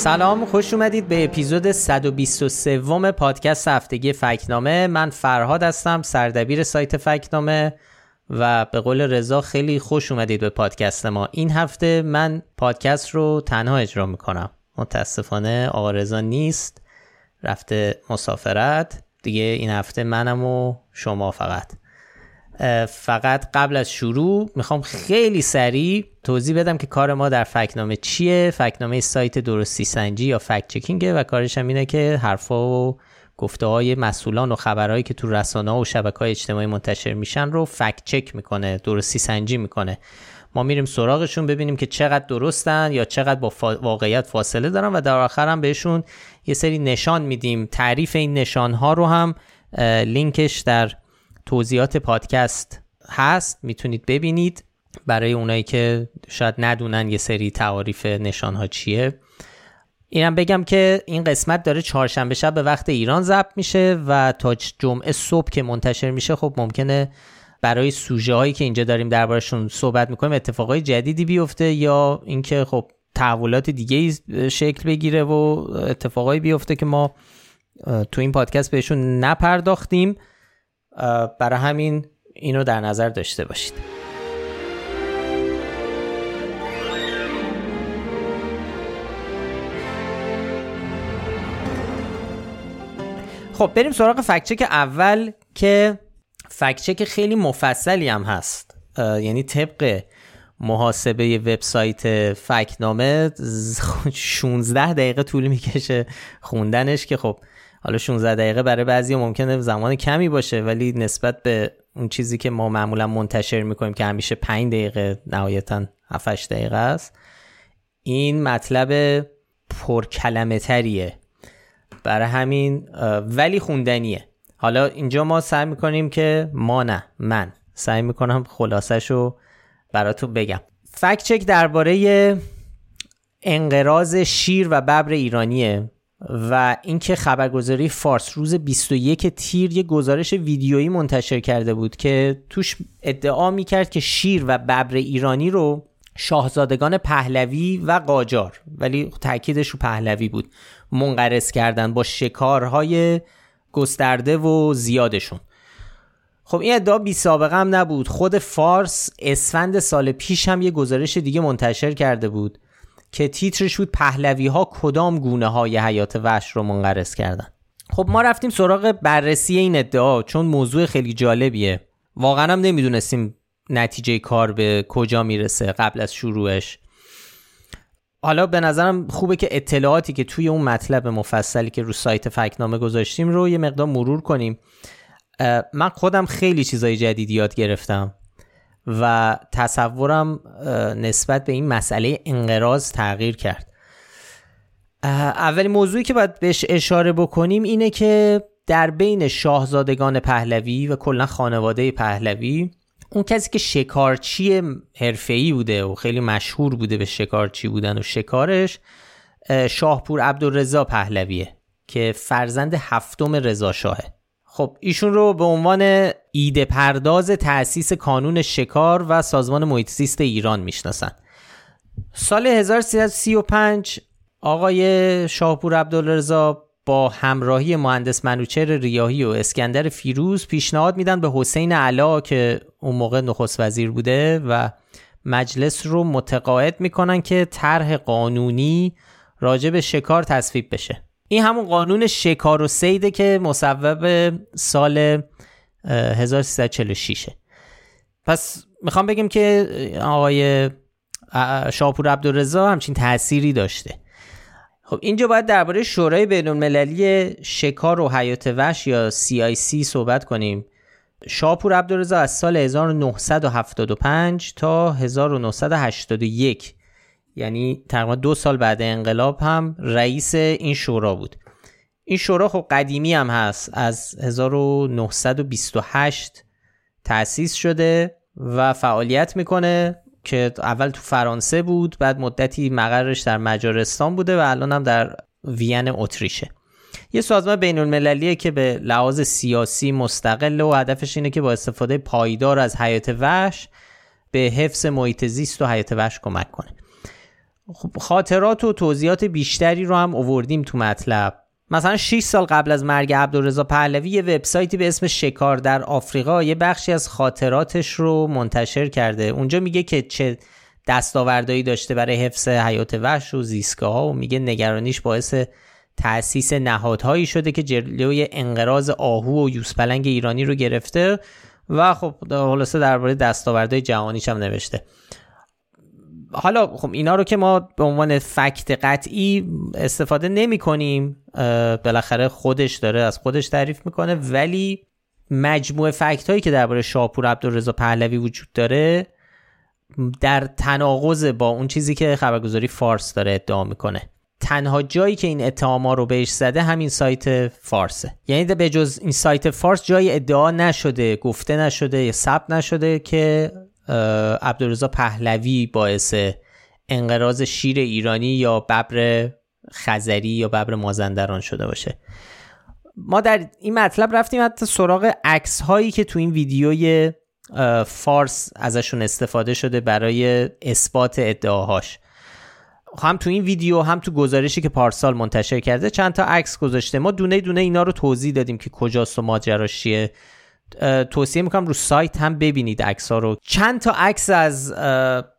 سلام خوش اومدید به اپیزود 123 پادکست هفتگی فکنامه. من فرهاد هستم سردبیر سایت فکنامه و به قول رضا خیلی خوش اومدید به پادکست ما. این هفته من پادکست رو تنها اجرا می‌کنم. متاسفانه آقا رضا نیست رفته مسافرت. دیگه این هفته منم و شما فقط. فقط قبل از شروع می‌خوام خیلی سریع توضیح بدم که کار ما در فکنامه چیه؟ فکنامه سایت درستی سنجی یا فکت چکینگه و کارش هم اینه که حرفا و گفته های مسئولان و خبرهایی که تو رسانه و شبکه های اجتماعی منتشر میشن رو فکت چک می‌کنه درستی سنجی می‌کنه. ما میریم سراغشون ببینیم که چقدر درستن یا چقدر با واقعیت فاصله دارن و در آخر هم بهشون یه سری نشان میدیم. تعریف این نشان ها رو هم لینکش در توضیحات پادکست هست می‌تونید ببینید. برای اونایی که شاید ندونن یه سری تعاریف نشان ها چیه. اینم بگم که این قسمت داره چهارشنبه شب به وقت ایران ضبط میشه و تا جمعه صبح که منتشر میشه خب ممکنه برای سوژه هایی که اینجا داریم دربارشون صحبت می‌کنیم اتفاقای جدیدی بیفته یا اینکه خب تحولات دیگه شکل بگیره و اتفاقایی بیفته که ما تو این پادکست بهشون نپرداختیم. برای همین اینو در نظر داشته باشید. خب بریم سراغ فکچک اول که فکچک خیلی مفصلی هم هست. یعنی طبق محاسبه وبسایت فکنامه 16 دقیقه طول می‌کشه خوندنش که خب حالا 16 دقیقه برای بعضی ممکنه زمان کمی باشه ولی نسبت به اون چیزی که ما معمولا منتشر می‌کنیم که همیشه 5 دقیقه نهایتا 7 دقیقه است این مطلب پرکلمه تریه برای همین ولی خوندنیه. حالا اینجا ما سعی می‌کنیم که ما نه من سعی می‌کنم خلاصش رو براتون بگم. فکت چک درباره انقراض شیر و ببر ایرانیه. و اینکه خبرگزاری فارس روز 21 تیر یه گزارش ویدیویی منتشر کرده بود که توش ادعا می‌کرد که شیر و ببر ایرانی رو شاهزادگان پهلوی و قاجار ولی تاکیدش رو پهلوی بود منقرض کردن با شکارهای گسترده و زیادشون. خب این ادعا بی سابقه هم نبود. خود فارس اسفند سال پیش هم یه گزارش دیگه منتشر کرده بود. که تیترش بود پهلوی ها کدام گونه های حیات وحش رو منقرض کردن. خب ما رفتیم سراغ بررسی این ادعا چون موضوع خیلی جالبیه. واقعا هم نمی‌دونستیم نتیجه کار به کجا می‌رسه قبل از شروعش. حالا به نظرم خوبه که اطلاعاتی که توی اون مطلب مفصلی که رو سایت فکنامه گذاشتیم رو یه مقدار مرور کنیم. من خودم خیلی چیزای جدید یاد گرفتم. و تصورم نسبت به این مسئله انقراض تغییر کرد. اولین موضوعی که باید بهش اشاره بکنیم اینه که در بین شاهزادگان پهلوی و کلا خانواده پهلوی اون کسی که شکارچی حرفه‌ای بوده و خیلی مشهور بوده به شکارچی بودن و شکارش شاهپور عبدالرضا پهلویه که فرزند هفتم رضا شاهه. خب ایشون رو به عنوان ایده پرداز تأسیس کانون شکار و سازمان محیط زیست ایران می‌شناسن. سال 1335 آقای شاهپور عبدالرضا با همراهی مهندس منوچر ریاهی و اسکندر فیروز پیشنهاد میدن به حسین علا که اون موقع نخست وزیر بوده و مجلس رو متقاعد می‌کنن که طرح قانونی راجع به شکار تصویب بشه. این همون قانون شکار و سیده که مصوب سال 1346 پس می‌خوام بگم که آقای شاپور عبدالرضا همچین تأثیری داشته. خب اینجا باید درباره شورای بین المللی شکار و حیات وحش یا CIC صحبت کنیم. شاپور عبدالرضا از سال 1975 تا 1981 یعنی تقریبا دو سال بعد انقلاب هم رئیس این شورا بود. این شورا خب قدیمی هم هست از 1928 تأسیس شده و فعالیت می‌کنه که اول تو فرانسه بود بعد مدتی مقرش در مجارستان بوده و الان هم در وین اتریشه. یه سازمان بین المللیه که به لحاظ سیاسی مستقل و هدفش اینه که با استفاده پایدار از حیات وحش به حفظ محیط زیست و حیات وحش کمک کنه. خاطرات و توضیحات بیشتری رو هم اووردیم تو مطلب. مثلا 6 سال قبل از مرگ عبدالرضا پهلوی یه وبسایتی به اسم شکار در آفریقا یه بخشی از خاطراتش رو منتشر کرده. اونجا میگه که چه دستاوردهایی داشته برای حفظ حیات وحش و زیستگاه ها و میگه نگرانیش باعث تأسیس نهادهایی شده که جلوی انقراض آهو و یوسپلنگ ایرانی رو گرفته و خب خلاصه درباره دستاوردهای جهانیش هم نوشته. حالا خب اینا رو که ما به عنوان فکت قطعی استفاده نمی کنیم بالاخره خودش داره از خودش تعریف می‌کنه ولی مجموع فکت هایی که درباره شاپور عبدالرضا پهلوی وجود داره در تناقض با اون چیزی که خبرگزاری فارس داره ادعا می‌کنه. تنها جایی که این اتهاما رو بهش زده همین سایت فارسه. یعنی به جز این سایت فارس جایی ادعا نشده گفته نشده ثبت نشده که عبدالرضا پهلوی باعث انقراض شیر ایرانی یا ببر خزری یا ببر مازندران شده باشه. ما در این مطلب رفتیم حتی سراغ عکس هایی که تو این ویدیوی فارس ازشون استفاده شده برای اثبات ادعاهاش. هم تو این ویدیو هم تو گزارشی که پارسال منتشر کرده چند تا عکس گذاشته. ما دونه دونه اینا رو توضیح دادیم که کجاست و ماجراش چیه. توصیه می‌کنم رو سایت هم ببینید عکس ها رو. چند تا عکس از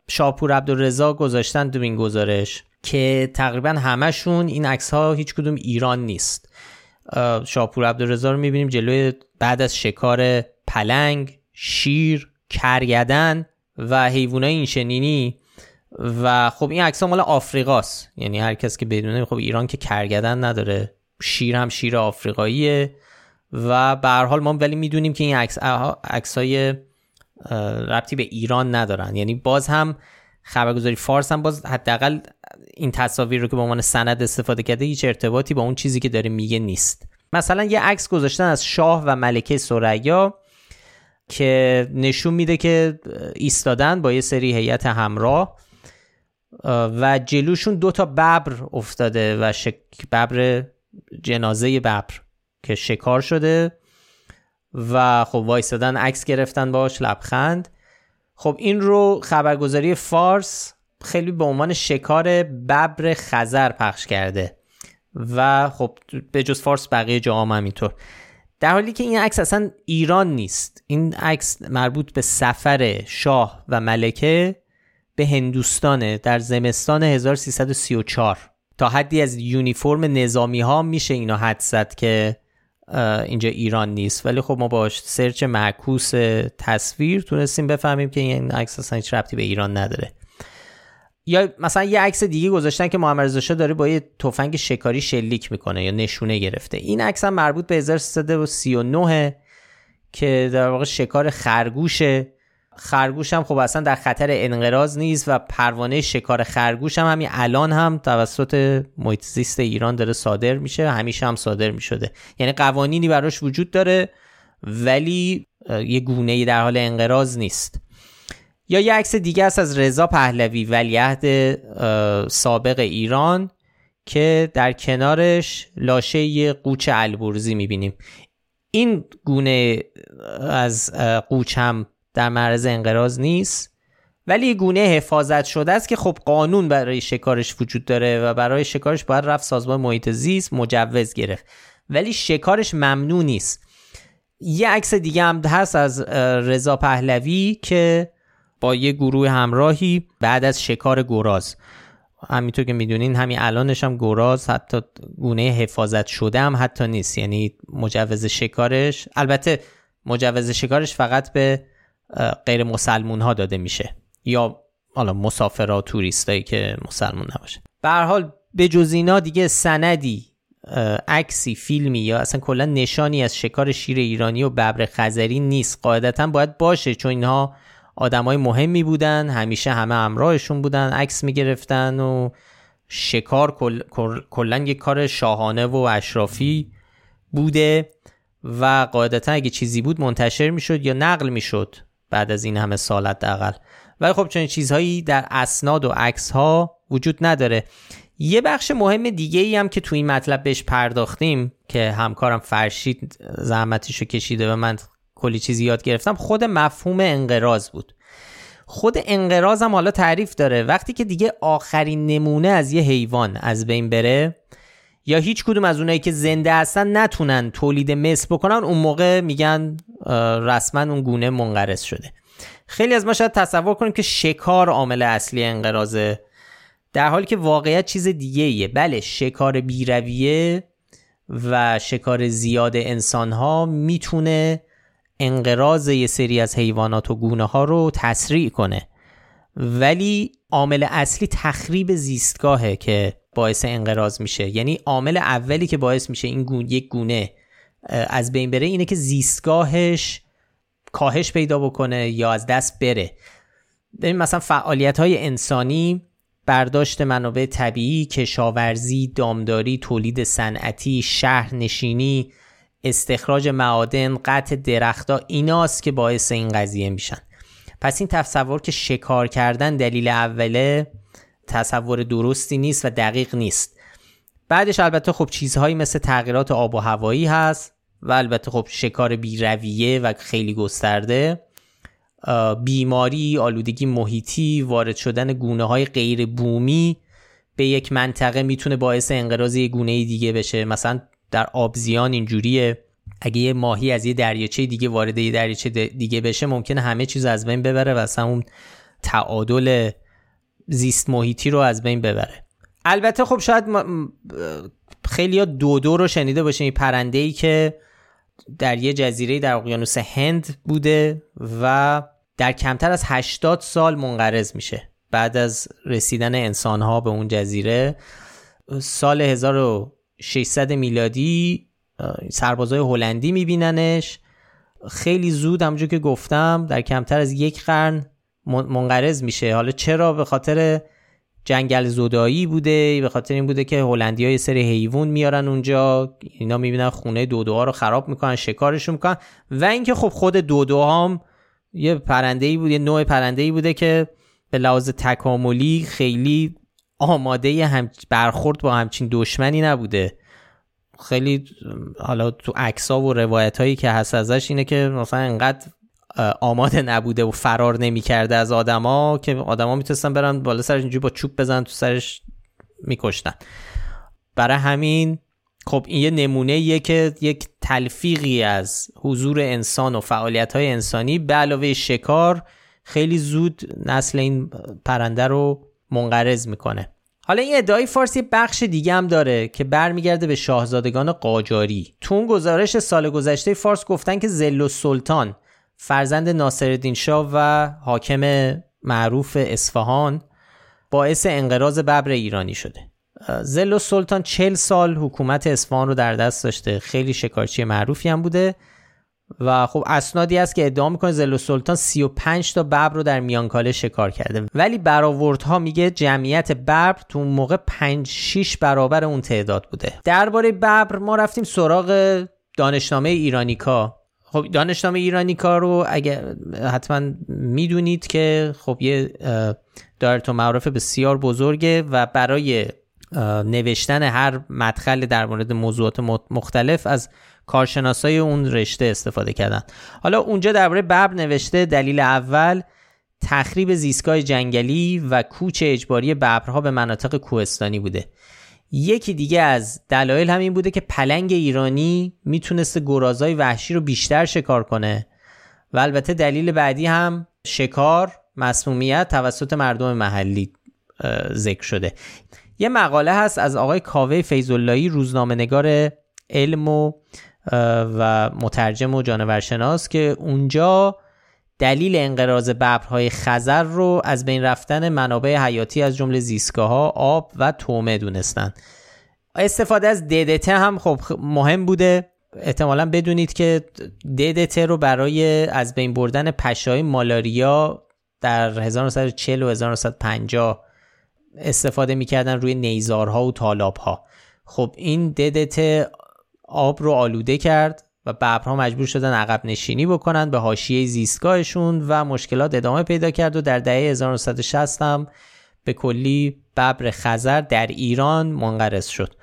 شاپور عبدالرضا گذاشتن تو این گزارش که تقریبا همشون این عکس ها هیچ کدوم ایران نیست. شاپور عبدالرضا رو می‌بینیم جلوی بعد از شکار پلنگ شیر کرگدن و حیوانای این شنینی و خب این عکس مال آفریقاست. یعنی هر کس که بدونه خب ایران که کرگدن نداره شیر هم شیر آفریقاییه. و به هر حال ما ولی می‌دونیم که این عکس عکسای ربطی به ایران ندارن. یعنی باز هم خبرگزاری فارس هم باز حداقل این تصاویر رو که به عنوان سند استفاده کرده هیچ ارتباطی با اون چیزی که داره میگه نیست. مثلا یه عکس گذاشتن از شاه و ملکه سریا که نشون میده که ایستادن با یه سری هیئت همراه و جلوشون دو تا ببر افتاده و شک... ببر جنازه ببر. که شکار شده و خب وایستادن عکس گرفتن باش لبخند. خب این رو خبرگزاری فارس خیلی به عنوان شکار ببر خزر پخش کرده و خب به جز فارس بقیه جا هم همینطور. در حالی که این عکس اصلا ایران نیست. این عکس مربوط به سفر شاه و ملکه به هندوستانه در زمستان 1334 تا حدی از یونیفرم نظامی ها میشه اینا حد زد که اینجا ایران نیست. ولی خب ما با سرچ معکوس تصویر تونستیم بفهمیم که این عکس اصلا هیچ ربطی به ایران نداره. یا مثلا یه عکس دیگه گذاشتن که محمد رضا داره با یه تفنگ شکاری شلیک می‌کنه یا نشونه گرفته. این عکس هم مربوط به 1339 که در واقع شکار خرگوشه. خرگوش هم خب اصلا در خطر انقراض نیست و پروانه شکار خرگوش هم همین الان هم توسط محیط ایران داره صادر میشه همیشه هم صادر می‌شده. یعنی قوانینی براش وجود داره ولی یه گونه در حال انقراض نیست. یا یه عکس دیگه است از رضا پهلوی ولیعهد سابق ایران که در کنارش لاشه یه قوچ البرزی می‌بینیم. این گونه از قوچ هم در معرض انقراض نیست. ولی گونه حفاظت شده است که خب قانون برای شکارش وجود داره و برای شکارش باید رفت سازمان محیط زیست مجوز گرفت. ولی شکارش ممنوع نیست. یه عکس دیگه هم هست از رضا پهلوی که با یه گروه همراهی بعد از شکار گراز. همینطور که می‌دونین همین الانش هم گراز حتی گونه حفاظت شده هم حتی نیست. یعنی مجوز شکارش البته مجوز شکارش فقط به غیر مسلمون ها داده میشه. یا حالا مسافرها توریستایی که مسلمون نباشه. به هر حال به جز اینا دیگه سندی عکسی فیلمی یا اصلا کلا نشانی از شکار شیر ایرانی و ببر خزری نیست. قاعدتا باید باشه چون اینها آدمای مهمی بودن همیشه همه همراهشون بودن عکس می‌گرفتن و شکار کلا یک کار شاهانه و اشرافی بوده و قاعدتا اگه چیزی بود منتشر می‌شد یا نقل می‌شد بعد از این همه سال حداقل. ولی خب چنین چیزهایی در اسناد و عکس ها وجود نداره. یه بخش مهم دیگه ای هم که تو این مطلب بهش پرداختیم که همکارم فرشید زحمتش رو کشیده و من کلی چیزی یاد گرفتم خود مفهوم انقراض بود. خود انقراض هم حالا تعریف داره. وقتی که دیگه آخرین نمونه از یه حیوان از بین بره یا هیچ کدوم از اونایی که زنده هستن نتونن تولید مثل بکنن اون موقع میگن رسما اون گونه منقرض شده. خیلی از ما شاید تصور کنیم که شکار عامل اصلی انقراضه در حالی که واقعیت چیز دیگه ایه بله شکار بیرویه و شکار زیاد انسان ها می‌تونه انقراض یه سری از حیوانات و گونه ها رو تسریع کنه. ولی عامل اصلی تخریب زیستگاهه که باعث انقراض میشه یعنی عامل اولی که باعث میشه این گونه یک گونه از بین بره اینه که زیستگاهش کاهش پیدا بکنه یا از دست بره ببین مثلا فعالیت های انسانی برداشت منابع طبیعی، کشاورزی، دامداری، تولید صنعتی، شهرنشینی، استخراج معادن، قطع درختها ایناست که باعث این قضیه میشن. پس این تصور که شکار کردن دلیل اوله تصور درستی نیست و دقیق نیست. بعدش البته خب چیزهایی مثل تغییرات آب و هوایی هست و البته خب شکار بیرویه و خیلی گسترده. بیماری، آلودگی محیطی، وارد شدن گونه های غیر بومی به یک منطقه می‌تونه باعث انقراض یه گونه دیگه بشه. مثلا در آبزیان اینجوریه. اگه یه ماهی از یه دریاچه دیگه وارد یه دریاچه دیگه بشه ممکنه همه چیز از بین ببره و اصلا اون تعادل زیست محیطی رو از بین ببره. البته خب شاید خیلی ها دودو رو شنیده باشین. پرنده ای که در یه جزیره در اقیانوس هند بوده و در کمتر از 80 سال منقرض میشه. بعد از رسیدن انسانها به اون جزیره سال 1600 میلادی سربازای هلندی میبیننش. خیلی زود همونجور که گفتم در کمتر از یک قرن منقرض میشه. حالا چرا؟ به خاطر جنگل زدایی بوده. به خاطر این بوده که هلندی های سری حیوان میارن اونجا. اینا می‌بینن خونه دودوها رو خراب می‌کنن شکارشون می‌کنن. و اینکه خب خود دودوها هم یه پرنده ای بود یه نوع پرنده ای بوده که به لحاظ تکاملی خیلی آماده هم برخورد با همچین دشمنی نبوده. خیلی حالا تو عکسا و روایت هایی که هست ازش اینه که مثلا انقدر آماده نبوده و فرار نمی‌کرده از آدما که آدما می‌تونستن برن بالا سرش اینجوری با چوب بزن تو سرش میکشتن. برای همین خب این یه نمونه یه که یک تلفیقی از حضور انسان و فعالیت های انسانی به علاوه شکار خیلی زود نسل این پرنده رو منقرض می‌کنه. حالا این ادعای فارسی بخش دیگه هم داره که برمیگرده به شاهزادگان قاجاری. تو اون گزارش سال گذشته فارس گفتن که زل و سلطان فرزند ناصرالدین شاه و حاکم معروف اصفهان باعث انقراض ببر ایرانی شده. زل و سلطان چل سال حکومت اصفهان رو در دست داشته. خیلی شکارچی معروفی هم بوده. و خب اسنادی است که ادعا می‌کنه زل و سلطان 35 تا ببر رو در میانکاله شکار کرده. ولی برآوردها میگه جمعیت ببر تو اون موقع 5 6 برابر اون تعداد بوده. درباره ببر ما رفتیم سراغ دانشنامه ایرانیکا. خب دانشنامه ایرانیکا رو اگه حتما می‌دونید که خب یه دایرت و معارف بسیار بزرگه و برای نوشتن هر مدخل در مورد موضوعات مختلف از کارشناسای اون رشته استفاده کردن. حالا اونجا درباره ببر نوشته دلیل اول تخریب زیستگاه جنگلی و کوچ اجباری ببرها به مناطق کوهستانی بوده. یکی دیگه از دلایل همین بوده که پلنگ ایرانی می‌تونسته گرازای وحشی رو بیشتر شکار کنه. و البته دلیل بعدی هم شکار مسمومیت توسط مردم محلی ذکر شده. یه مقاله هست از آقای کاوه فیضاللهی روزنامه نگار علم و و مترجم و جانورشناس که اونجا دلیل انقراض ببرهای خزر رو از بین رفتن منابع حیاتی از جمله زیستگاه ها آب و تومه دونستن. استفاده از DDT هم خب مهم بوده. احتمالا بدونید که DDT رو برای از بین بردن پشای مالاریا در 1940 و 1950 استفاده می‌کردن روی نیزارها و تالابها. خب این ددت آب رو آلوده کرد. و ببرها مجبور شدن عقب نشینی بکنن به حاشیه زیستگاهشون و مشکلات ادامه پیدا کرد و در دهه 1960 هم به کلی ببر خزر در ایران منقرض شد.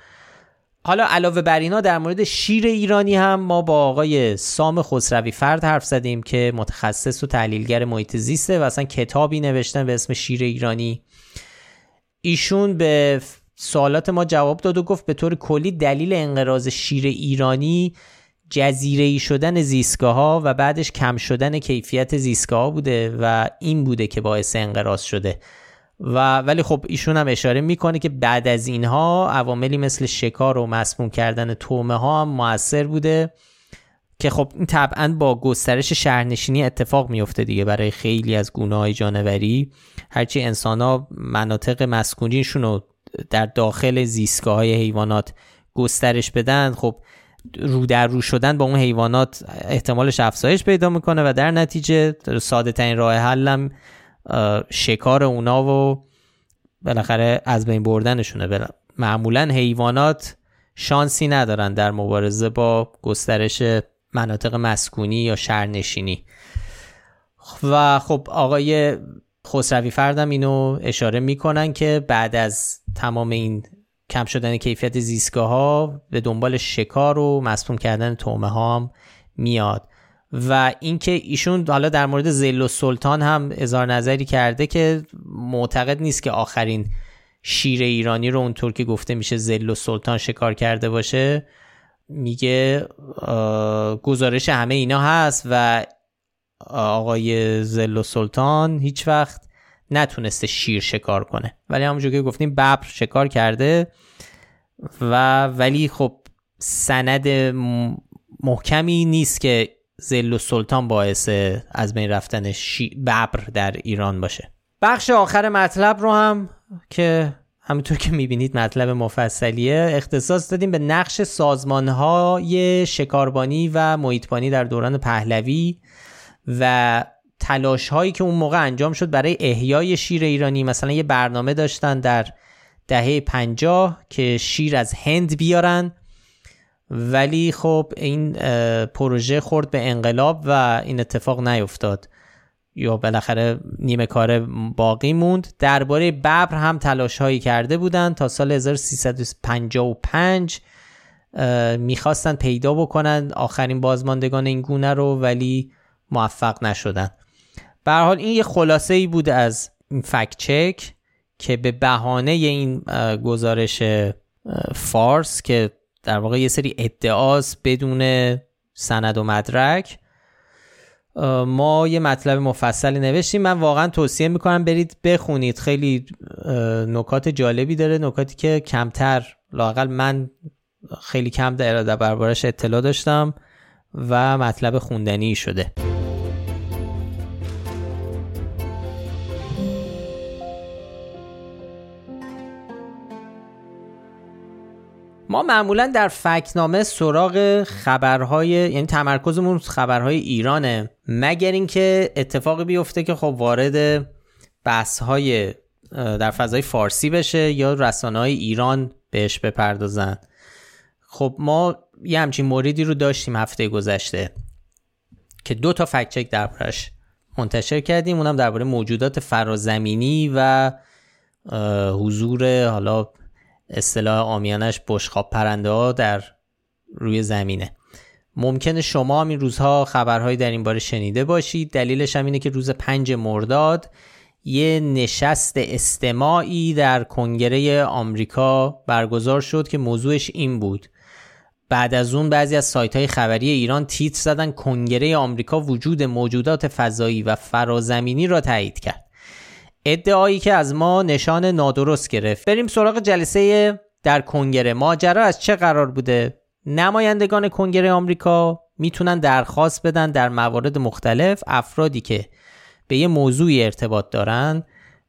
حالا علاوه بر اینا در مورد شیر ایرانی هم ما با آقای سام خسروی فرد حرف زدیم که متخصص و تحلیلگر محیط زیسته و اصلا کتابی نوشتن به اسم شیر ایرانی. ایشون به سوالات ما جواب داد و گفت به طور کلی دلیل انقراض شیر ایرانی جزیره ای شدن زیستگاه ها و بعدش کم شدن کیفیت زیستگاه ها بوده و این بوده که باعث انقراض شده. و ولی خب ایشون هم اشاره می‌کنه که بعد از اینها عواملی مثل شکار و مسموم کردن تومه ها هم موثر بوده که خب این طبعا با گسترش شهرنشینی اتفاق میفته دیگه برای خیلی از گونه های جانوری. هرچی انسان ها مناطق مسکونیشون رو در داخل زیستگاه های حیوانات گسترش بدن خب رو در رو شدن با اون حیوانات احتمالش افزایش پیدا می‌کنه و در نتیجه ساده ترین راه حلم شکار اونا و بالاخره از بین بردنشونه. معمولا حیوانات شانسی ندارن در مبارزه با گسترش مناطق مسکونی یا شهرنشینی. و خب آقای خسروی فردم اینو اشاره می‌کنن که بعد از تمام این کم شدن کیفیت زیستگاه ها به دنبال شکار و مسموم کردن تومه ها هم میاد. و اینکه ایشون حالا در مورد زل و سلطان هم اظهار نظری کرده که معتقد نیست که آخرین شیر ایرانی رو اونطور که گفته میشه زل و سلطان شکار کرده باشه. میگه گزارش همه اینا هست و آقای زل و سلطان هیچ وقت نتونسته شیر شکار کنه. ولی همونجور که گفتیم ببر شکار کرده و ولی خب سند محکمی نیست که زل و سلطان باعث از بین رفتن ببر در ایران باشه. بخش آخر مطلب رو هم که همونطور که می‌بینید مطلب مفصلیه اختصاص دادیم به نقش سازمانهای شکاربانی و محیطبانی در دوران پهلوی و تلاش هایی که اون موقع انجام شد برای احیای شیر ایرانی. مثلا یه برنامه داشتن در دهه پنجاه که شیر از هند بیارن. ولی خب این پروژه خورد به انقلاب و این اتفاق نیفتاد. یا بالاخره نیمه کار باقی موند. درباره ببر هم تلاش هایی کرده بودند تا سال 1355 می‌خواستن پیدا بکنن آخرین بازماندگان این گونه رو ولی موفق نشدن. به حال این یه خلاصه ای بود از فکت چک که به بهانه این گزارش فارس که در واقع یه سری ادعاست بدون سند و مدرک ما یه مطلب مفصلی نوشتیم. من واقعا توصیه می‌کنم برید بخونید. خیلی نکات جالبی داره. نکاتی که کمتر لاقل من خیلی کم در دربارش اطلاع داشتم و مطلب خوندنی شده. ما معمولا در فکنامه سراغ خبرهای یعنی تمرکزمون خبرهای ایرانه مگر اینکه اتفاقی بیفته که خب وارد بحثهای در فضای فارسی بشه یا رسانه های ایران بهش بپردازن. خب ما یه همچین موردی رو داشتیم هفته گذشته که دو تا فکچک دربارش منتشر کردیم. اونم درباره موجودات فرازمینی و حضور حالا اصطلاح آمیانش بشخاب پرنده ها در روی زمینه. ممکنه شما هم این روزها خبرهایی در این باره شنیده باشید. دلیلش هم اینه که روز پنج مرداد یه نشست استماعی در کنگره آمریکا برگزار شد که موضوعش این بود. بعد از اون بعضی از سایت های خبری ایران تیتر زدن کنگره آمریکا وجود موجودات فضایی و فرازمینی را تایید کرد. ادعایی که از ما نشان نادرست گرفت. بریم سراغ جلسه در کنگره. ماجرا از چه قرار بوده؟ نمایندگان کنگره آمریکا می‌تونن درخواست بدن در موارد مختلف افرادی که به یه موضوعی ارتباط دارن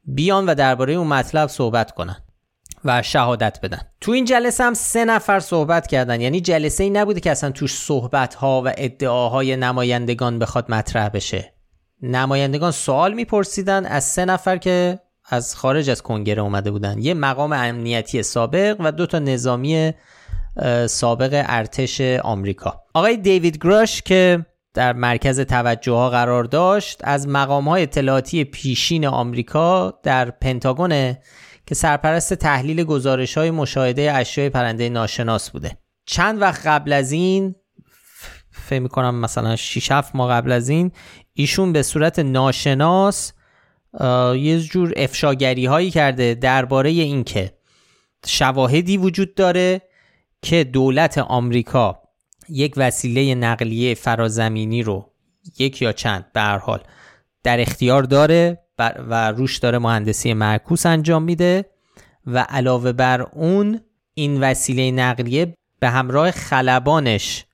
بیان و درباره اون مطلب صحبت کنن و شهادت بدن. تو این جلسه هم سه نفر صحبت کردن. یعنی جلسه ای نبوده که اصلا توش صحبت ها و ادعاهای نمایندگان بخواد مطرح بشه. نمایندگان سوال میپرسیدن از سه نفر که از خارج از کنگره اومده بودن. یه مقام امنیتی سابق و دو تا نظامی سابق ارتش آمریکا. آقای دیوید گراش که در مرکز توجه ها قرار داشت از مقام های اطلاعاتی پیشین آمریکا در پنتاگون که سرپرست تحلیل گزارش های مشاهده اشیاء پرنده ناشناس بوده. چند وقت قبل از این فکر می‌کنم مثلا 6 7 ماه قبل از این ایشون به صورت ناشناس یه جور افشاگری هایی کرده درباره اینکه شواهدی وجود داره که دولت آمریکا یک وسیله نقلیه فرازمینی رو یک یا چند به هر حال در اختیار داره و روش داره مهندسی معکوس انجام میده و علاوه بر اون این وسیله نقلیه به همراه خلبانش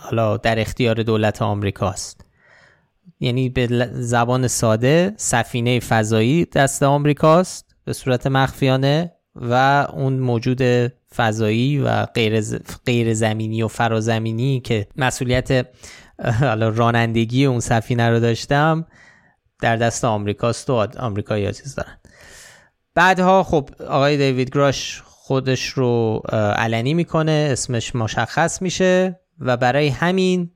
حالا در اختیار دولت آمریکاست. یعنی به زبان ساده سفینه فضایی دست آمریکاست به صورت مخفیانه و اون موجود فضایی و غیر, غیر زمینی و فرازمینی که مسئولیت حالا رانندگی اون سفینه رو داشتم در دست آمریکاست و آمریکایی ها چیز دارن. بعدها خب آقای دیوید گراش خودش رو علنی می‌کنه اسمش مشخص میشه. و برای همین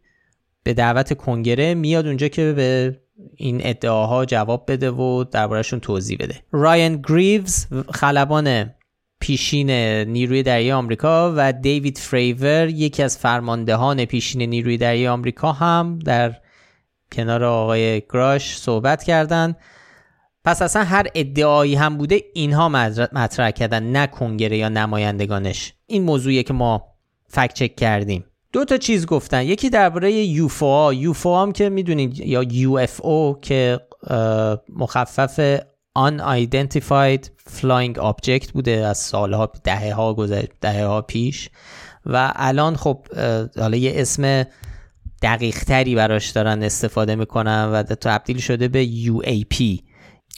به دعوت کنگره میاد اونجا که به این ادعاها جواب بده و دربارهشون توضیح بده. رایان گریوز خلبان پیشین نیروی دریای آمریکا و دیوید فریور یکی از فرماندهان پیشین نیروی دریای آمریکا هم در کنار آقای گراش صحبت کردند پس اصلا هر ادعایی هم بوده اینها مطرح کردن نه کنگره یا نمایندگانش. این موضوعیه که ما فکت چک کردیم. دو تا چیز گفتن. یکی درباره یوفو یوفو هم که می‌دونید یا یو اف او که مخفف unidentified flying object بوده از سالها دهه ها گذشت دهه ها پیش. و الان خب حالا یه اسم دقیق تری براش دارن استفاده می‌کنن و تبدیل شده به UAP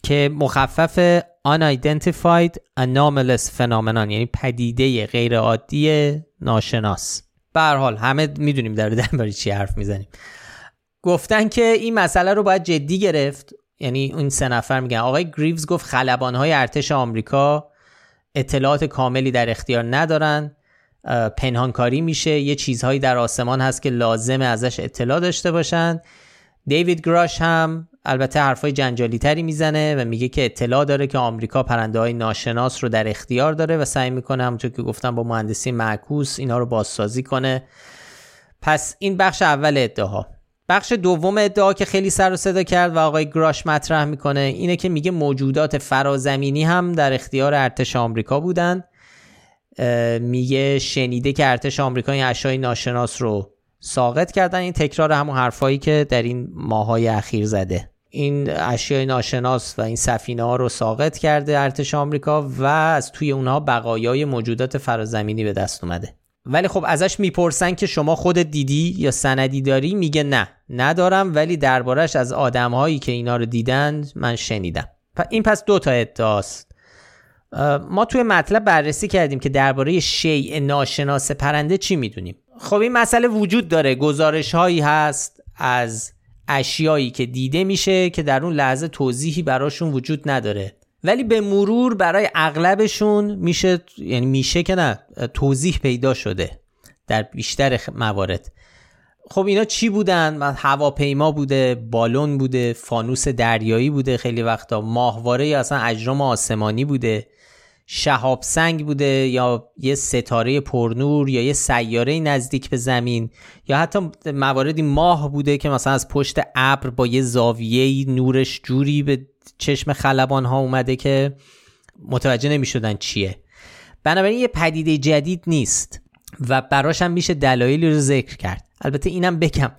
که مخفف unidentified anomalous phenomenon یعنی پدیده غیر عادی ناشناس. به حال همه می‌دونیم در درباره چی حرف می‌زنیم. گفتن که این مسئله رو باید جدی گرفت. یعنی این سه نفر میگن آقای گریوز گفت خلبانهای ارتش آمریکا اطلاعات کاملی در اختیار ندارن. پنهانکاری میشه. یه چیزهایی در آسمان هست که لازمه ازش اطلاع داشته باشن. دیوید گراش هم البته حرفای جنجالی تری می‌زنه و میگه که اطلاع داره که آمریکا پرنده های ناشناس رو در اختیار داره و سعی می‌کنه همونطور که گفتم با مهندسی معکوس اینا رو بازسازی کنه. پس این بخش اول ادعا بخش دوم ادعا که خیلی سر و صدا کرد و آقای گراش مطرح می‌کنه اینه که میگه موجودات فرازمینی هم در اختیار ارتش آمریکا بودن. میگه شنیده که ارتش آمریکا این اشیای ناشناس رو ساقط کردن. این تکرار همون حرفایی که در این ماهای اخیر زده. این اشیای ناشناس و این سفینه ها رو ساقط کرده ارتش آمریکا و از توی اونها بقایای موجودات فرازمینی به دست اومده. ولی خب ازش می‌پرسن که شما خود دیدی یا سندی داری؟ میگه نه. ندارم ولی دربارش از آدمهایی که اینا رو دیدند من شنیدم. این پس دو تا ادعاست. ما توی مطلب بررسی کردیم که درباره شیء ناشناس پرنده چی می‌دونیم. خب این مسئله وجود داره. گزارش هایی هست از اشیایی که دیده میشه که در اون لحظه توضیحی براشون وجود نداره. ولی به مرور برای اغلبشون میشه یعنی میشه که نه توضیح پیدا شده در بیشتر موارد. خب اینا چی بودن؟ هواپیما بوده، بالون بوده، فانوس دریایی بوده خیلی وقتا. ماهواره یا اصلا اجرام آسمانی بوده. شهاب سنگ بوده یا یه ستاره پرنور یا یه سیاره نزدیک به زمین یا حتی مواردی ماه بوده که مثلا از پشت ابر با یه زاویه نورش جوری به چشم خلبان ها اومده که متوجه نمی شدن چیه. بنابراین یه پدیده جدید نیست و براش هم میشه دلایلی رو ذکر کرد. البته اینم بگم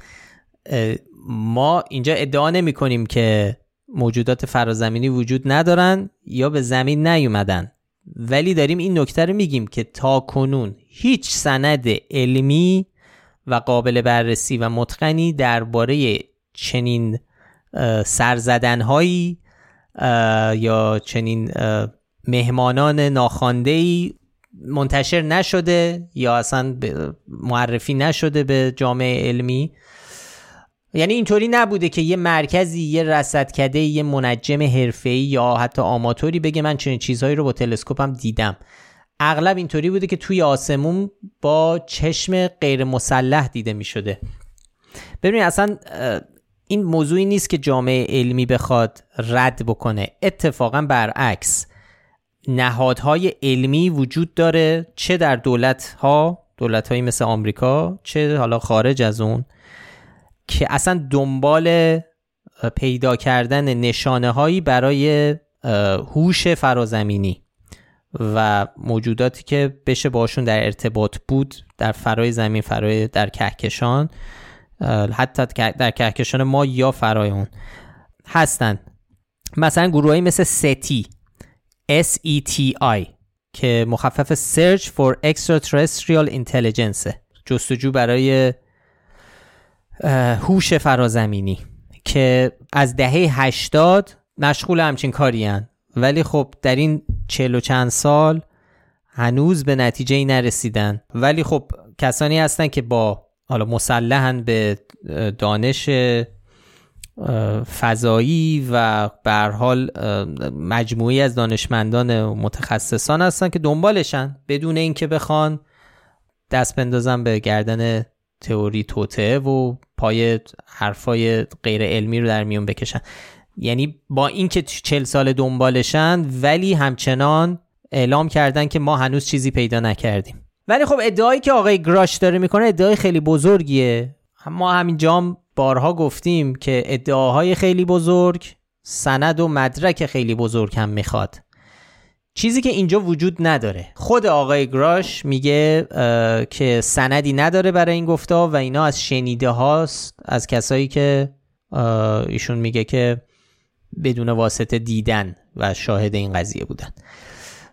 ما اینجا ادعا نمی کنیم که موجودات فرازمینی وجود ندارن یا به زمین نیومدن. ولی داریم این نکته رو میگیم که تا کنون هیچ سند علمی و قابل بررسی و متقنی درباره چنین سرزدنهایی یا چنین مهمانان ناخوانده منتشر نشده یا اصلا معرفی نشده به جامعه علمی. یعنی اینطوری نبوده که یه مرکزی یه رصدکده یه منجم حرفه‌ای یا حتی آماتوری بگه من چنین چیزهایی رو با تلسکوپم دیدم. اغلب اینطوری بوده که توی آسمون با چشم غیر مسلح دیده می شده ببینید اصلا این موضوعی نیست که جامعه علمی بخواد رد بکنه. اتفاقا برعکس. نهادهای علمی وجود داره چه در دولت ها دولت هایی مثل آمریکا چه حالا خارج از اون. که اصلا دنبال پیدا کردن نشانه هایی برای هوش فرازمینی و موجوداتی که بشه باشون در ارتباط بود در فرای زمین فرای در کهکشان حتی در کهکشان ما یا فرای اون هستن. مثلا گروهایی مثل ستی S-E-T-I که مخفف Search for Extraterrestrial Intelligence جستجو برای هوش فرازمینی که از دهه 80 مشغول همچین کاری هن. ولی خب در این چهل و چند سال هنوز به نتیجه ای نرسیدن ولی خب کسانی هستن که با حالا مسلحن به دانش فضایی و به حال مجموعی از دانشمندان متخصصان هستن که دنبالشن بدون اینکه بخوان دست بندازن به گردن تئوری توته و پای حرفای غیر علمی رو در میون بکشن. یعنی با اینکه چل سال دنبالشن ولی همچنان اعلام کردن که ما هنوز چیزی پیدا نکردیم. ولی خب ادعایی که آقای گراش داره می‌کنه ادعای خیلی بزرگیه. ما همین جام بارها گفتیم که ادعاهای خیلی بزرگ سند و مدرک خیلی بزرگ هم می‌خواد. چیزی که اینجا وجود نداره. خود آقای گراش میگه که سندی نداره برای این گفتا و اینا از شنیده هاست از کسایی که ایشون میگه که بدون واسطه دیدن و شاهد این قضیه بودن.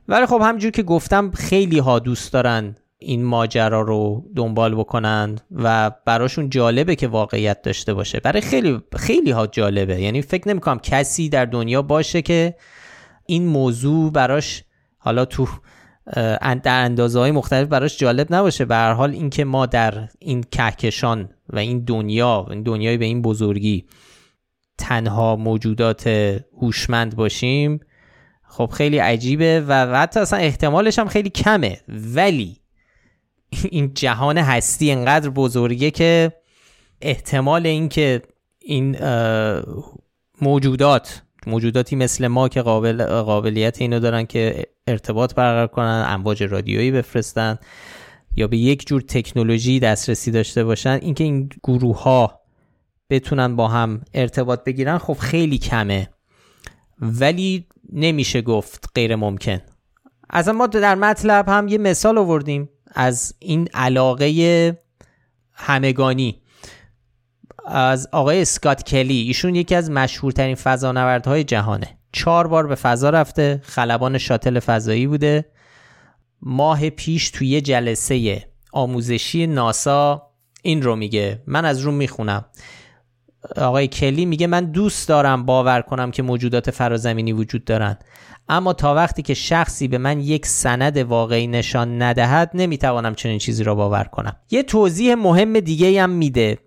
ولی خب همجور که گفتم خیلی ها دوست دارن این ماجرا رو دنبال بکنند و براشون جالبه که واقعیت داشته باشه. برای خیلی خیلی ها جالبه. یعنی فکر نمی‌کنم کسی در دنیا باشه که این موضوع براش حالا تو در اندازه های مختلف براش جالب نباشه. به هر حال اینکه ما در این کهکشان و این دنیا این دنیای به این بزرگی تنها موجودات هوشمند باشیم خب خیلی عجیبه و حتی اصلا احتمالش هم خیلی کمه. ولی این جهان هستی انقدر بزرگه که احتمال اینکه این موجودات موجوداتی مثل ما که قابل قابلیت اینو دارن که ارتباط برقرار کنن امواج رادیویی بفرستن یا به یک جور تکنولوژی دسترسی داشته باشن. اینکه این گروه ها بتونن با هم ارتباط بگیرن خب خیلی کمه. ولی نمیشه گفت غیر ممکن. از ما در مطلب هم یه مثال آوردیم از این علاقه همگانی. از آقای اسکات کلی. ایشون یکی از مشهورترین فضانوردهای جهانه. چهار بار به فضا رفته. خلبان شاتل فضایی بوده. ماه پیش توی یه جلسه آموزشی ناسا این رو میگه. من از رو می‌خونم. آقای کلی میگه من دوست دارم باور کنم که موجودات فرازمینی وجود دارن. اما تا وقتی که شخصی به من یک سند واقعی نشان ندهد نمی‌توانم چنین چیزی را باور کنم. یه توضیح مهم دیگه هم میده.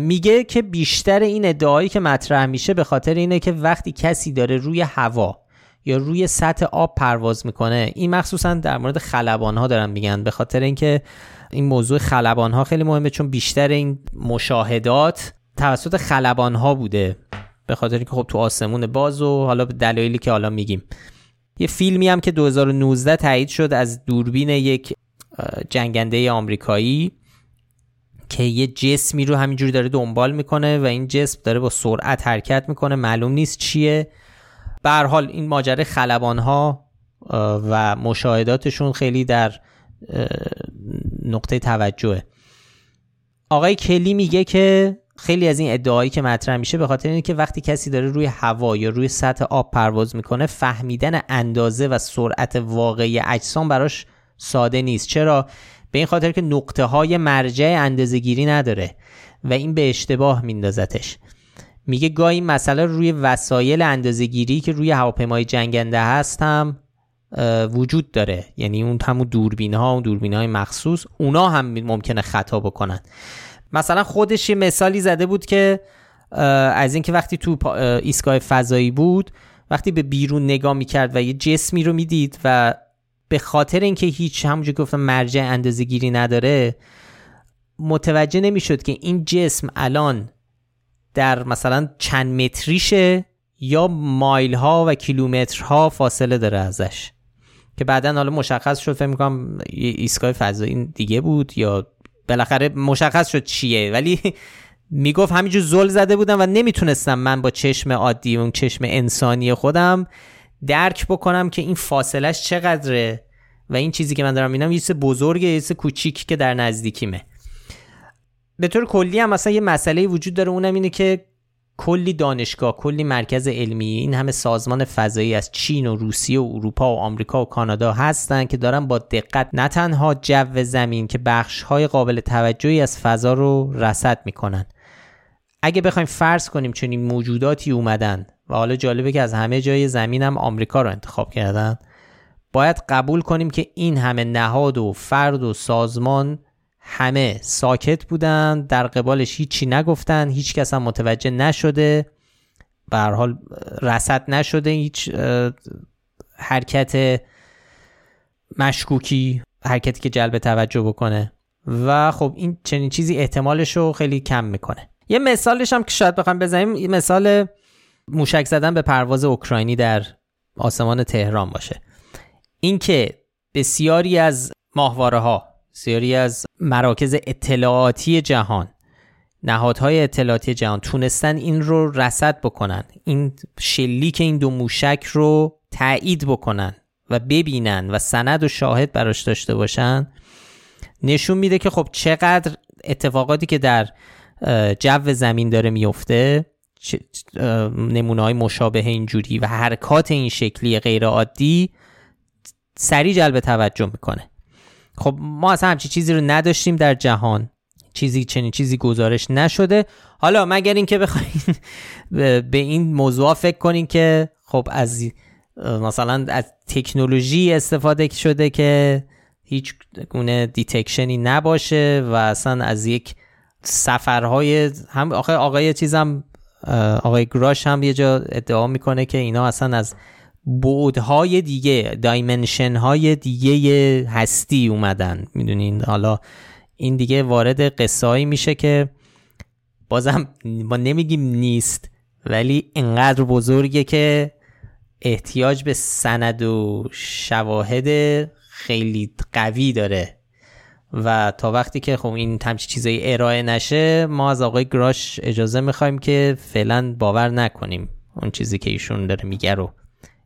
میگه که بیشتر این ادعایی که مطرح میشه به خاطر اینه که وقتی کسی داره روی هوا یا روی سطح آب پرواز می‌کنه این مخصوصا در مورد خلبان ها دارن میگن به خاطر اینکه این موضوع خلبان ها خیلی مهمه چون بیشتر این مشاهدات توسط خلبان ها بوده. به خاطر اینکه خب تو آسمون باز و حالا به دلایلی که حالا میگیم. یه فیلمی هم که 2019 تایید شد از دوربین یک جنگنده آمریکایی. که یه جسمی رو همینجوری داره دنبال می‌کنه و این جسم داره با سرعت حرکت می‌کنه معلوم نیست چیه. به حال این ماجره خلبان ها و مشاهداتشون خیلی در نقطه توجهه. آقای کلی میگه که خیلی از این ادعایی که مطرح میشه به خاطر اینکه وقتی کسی داره روی هوا یا روی سطح آب پرواز می‌کنه فهمیدن اندازه و سرعت واقعی اجسام براش ساده نیست. چرا؟ به این خاطر که نقطه های مرجع اندازه گیری نداره و این به اشتباه میندازتش. میگه گاهی مسئله روی وسایل اندازه گیری که روی هواپیمای جنگنده هست هم وجود داره. یعنی اون همون دوربین ها و دوربین های مخصوص اونا هم ممکنه خطا بکنن. مثلا خودش یه مثالی زده بود که از اینکه وقتی تو ایستگاه فضایی بود وقتی به بیرون نگاه می‌کرد و یه جسمی رو می‌دید و به خاطر اینکه هیچ همونجور گفتم مرجع اندازه گیری نداره متوجه نمی‌شد که این جسم الان در مثلا چند متریشه یا مایل ها و کیلومترها فاصله داره ازش. که بعدا حالا مشخص شد فکر می‌کنم ایستگاه فضایی دیگه بود یا بالاخره مشخص شد چیه. ولی می‌گفت همینجور زل زده بودم و نمی‌تونستم من با چشم عادی اون چشم انسانی خودم درک بکنم که این فاصلش چقدره و این چیزی که من دارم می‌بینم یه بزرگه یه کوچیک که در نزدیکیمه. به طور کلی هم مثلا یه مسئله وجود داره اونم اینه که کلی دانشگاه کلی مرکز علمی این همه سازمان فضایی از چین و روسیه و اروپا و آمریکا و کانادا هستن که دارن با دقت نه تنها جو زمین که بخش های قابل توجهی از فضا رو رصد می‌کنن. اگه بخوایم فرض کنیم چنین موجوداتی اومدن و حالا جالبه که از همه جای زمین هم آمریکا رو انتخاب کردن. باید قبول کنیم که این همه نهاد و فرد و سازمان همه ساکت بودن در قبالش هیچی نگفتن هیچ کس هم متوجه نشده به حال رسد نشده هیچ حرکت مشکوکی حرکتی که جلب توجه بکنه. و خب این چنین چیزی احتمالش رو خیلی کم می‌کنه. یه مثالش هم که شاید بخوام بزنیم مثال موشک زدن به پرواز اوکراینی در آسمان تهران باشه. اینکه بسیاری از ماهواره ها بسیاری از مراکز اطلاعاتی جهان نهادهای اطلاعاتی جهان تونستن این رو رسد بکنن این شلیک این دو موشک رو تایید بکنن و ببینن و سند و شاهد براش داشته باشن نشون میده که خب چقدر اتفاقاتی که در جو زمین داره میفته نمونه های مشابه اینجوری و حرکات این شکلی غیر عادی سریع جلب توجه می‌کنه. خب ما اصلا همچی چیزی رو نداشتیم در جهان. چیزی چنین چیزی گزارش نشده. حالا مگر اینکه بخواین به این موضوع فکر کنین که خب از مثلا از تکنولوژی استفاده شده که هیچ گونه دیتکشنی نباشه و اصلا از یک سفرهای هم آخه آقای چیزم آقای گراش هم یه جا ادعا می‌کنه که اینا اصلا از بودهای دیگه دایمنشن های دیگه هستی اومدن. می‌دونین؟ حالا این دیگه وارد قصه میشه که بازم ما نمیگیم نیست ولی انقدر بزرگه که احتیاج به سند و شواهد خیلی قوی داره. و تا وقتی که خب این همچی چیزایی ارائه نشه ما از آقای گراش اجازه می‌خوایم که فعلا باور نکنیم اون چیزی که ایشون داره میگه رو.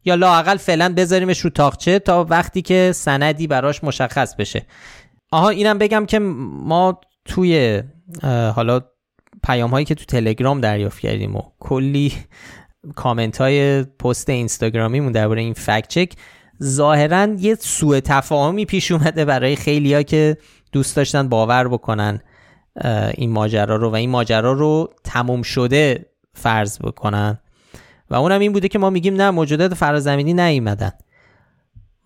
یا لاقل فعلا بذاریمش رو تاقچه تا وقتی که سندی براش مشخص بشه. آها اینم بگم که ما توی حالا پیام هایی که تو تلگرام دریافت کردیم و کلی کامنت های پست اینستاگرامیمون درباره این فکت چک ظاهرا یه سوء تفاهمی پیش اومده برای خیلیا که دوست داشتن باور بکنن این ماجرا رو و این ماجرا رو تموم شده فرض بکنن. و اونم این بوده که ما میگیم نه موجودات فرازمینی نیومدن.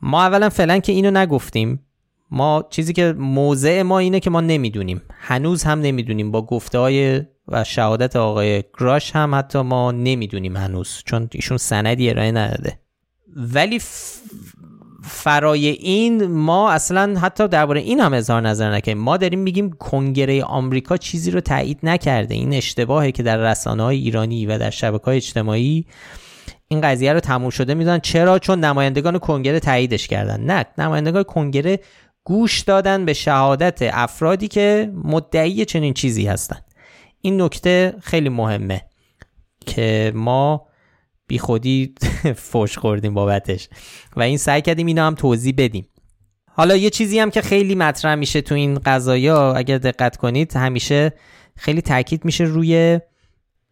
ما اولا فعلا که اینو نگفتیم. ما چیزی که موضع ما اینه که ما نمی‌دونیم. هنوز هم نمی‌دونیم. با گفته های و شهادت آقای گراش هم حتی ما نمی‌دونیم هنوز چون ایشون سندی ارائه نداده. ولی فرای این ما اصلا حتی درباره این هم اظهار نظر نکنیم ما داریم میگیم کنگره آمریکا چیزی رو تایید نکرده. این اشتباهه که در رسانه های ایرانی و در شبکه های اجتماعی این قضیه رو تموم شده می‌دونن. چرا؟ چون نمایندگان کنگره تاییدش کردن. نه نمایندگان کنگره گوش دادن به شهادت افرادی که مدعی چنین چیزی هستن. این نکته خیلی مهمه که ما بی خودی فوش خوردیم بابتش. و این سعی کردیم اینا هم توضیح بدیم. حالا یه چیزی هم که خیلی مطرح میشه تو این قضایا اگر دقت کنید همیشه خیلی تاکید میشه روی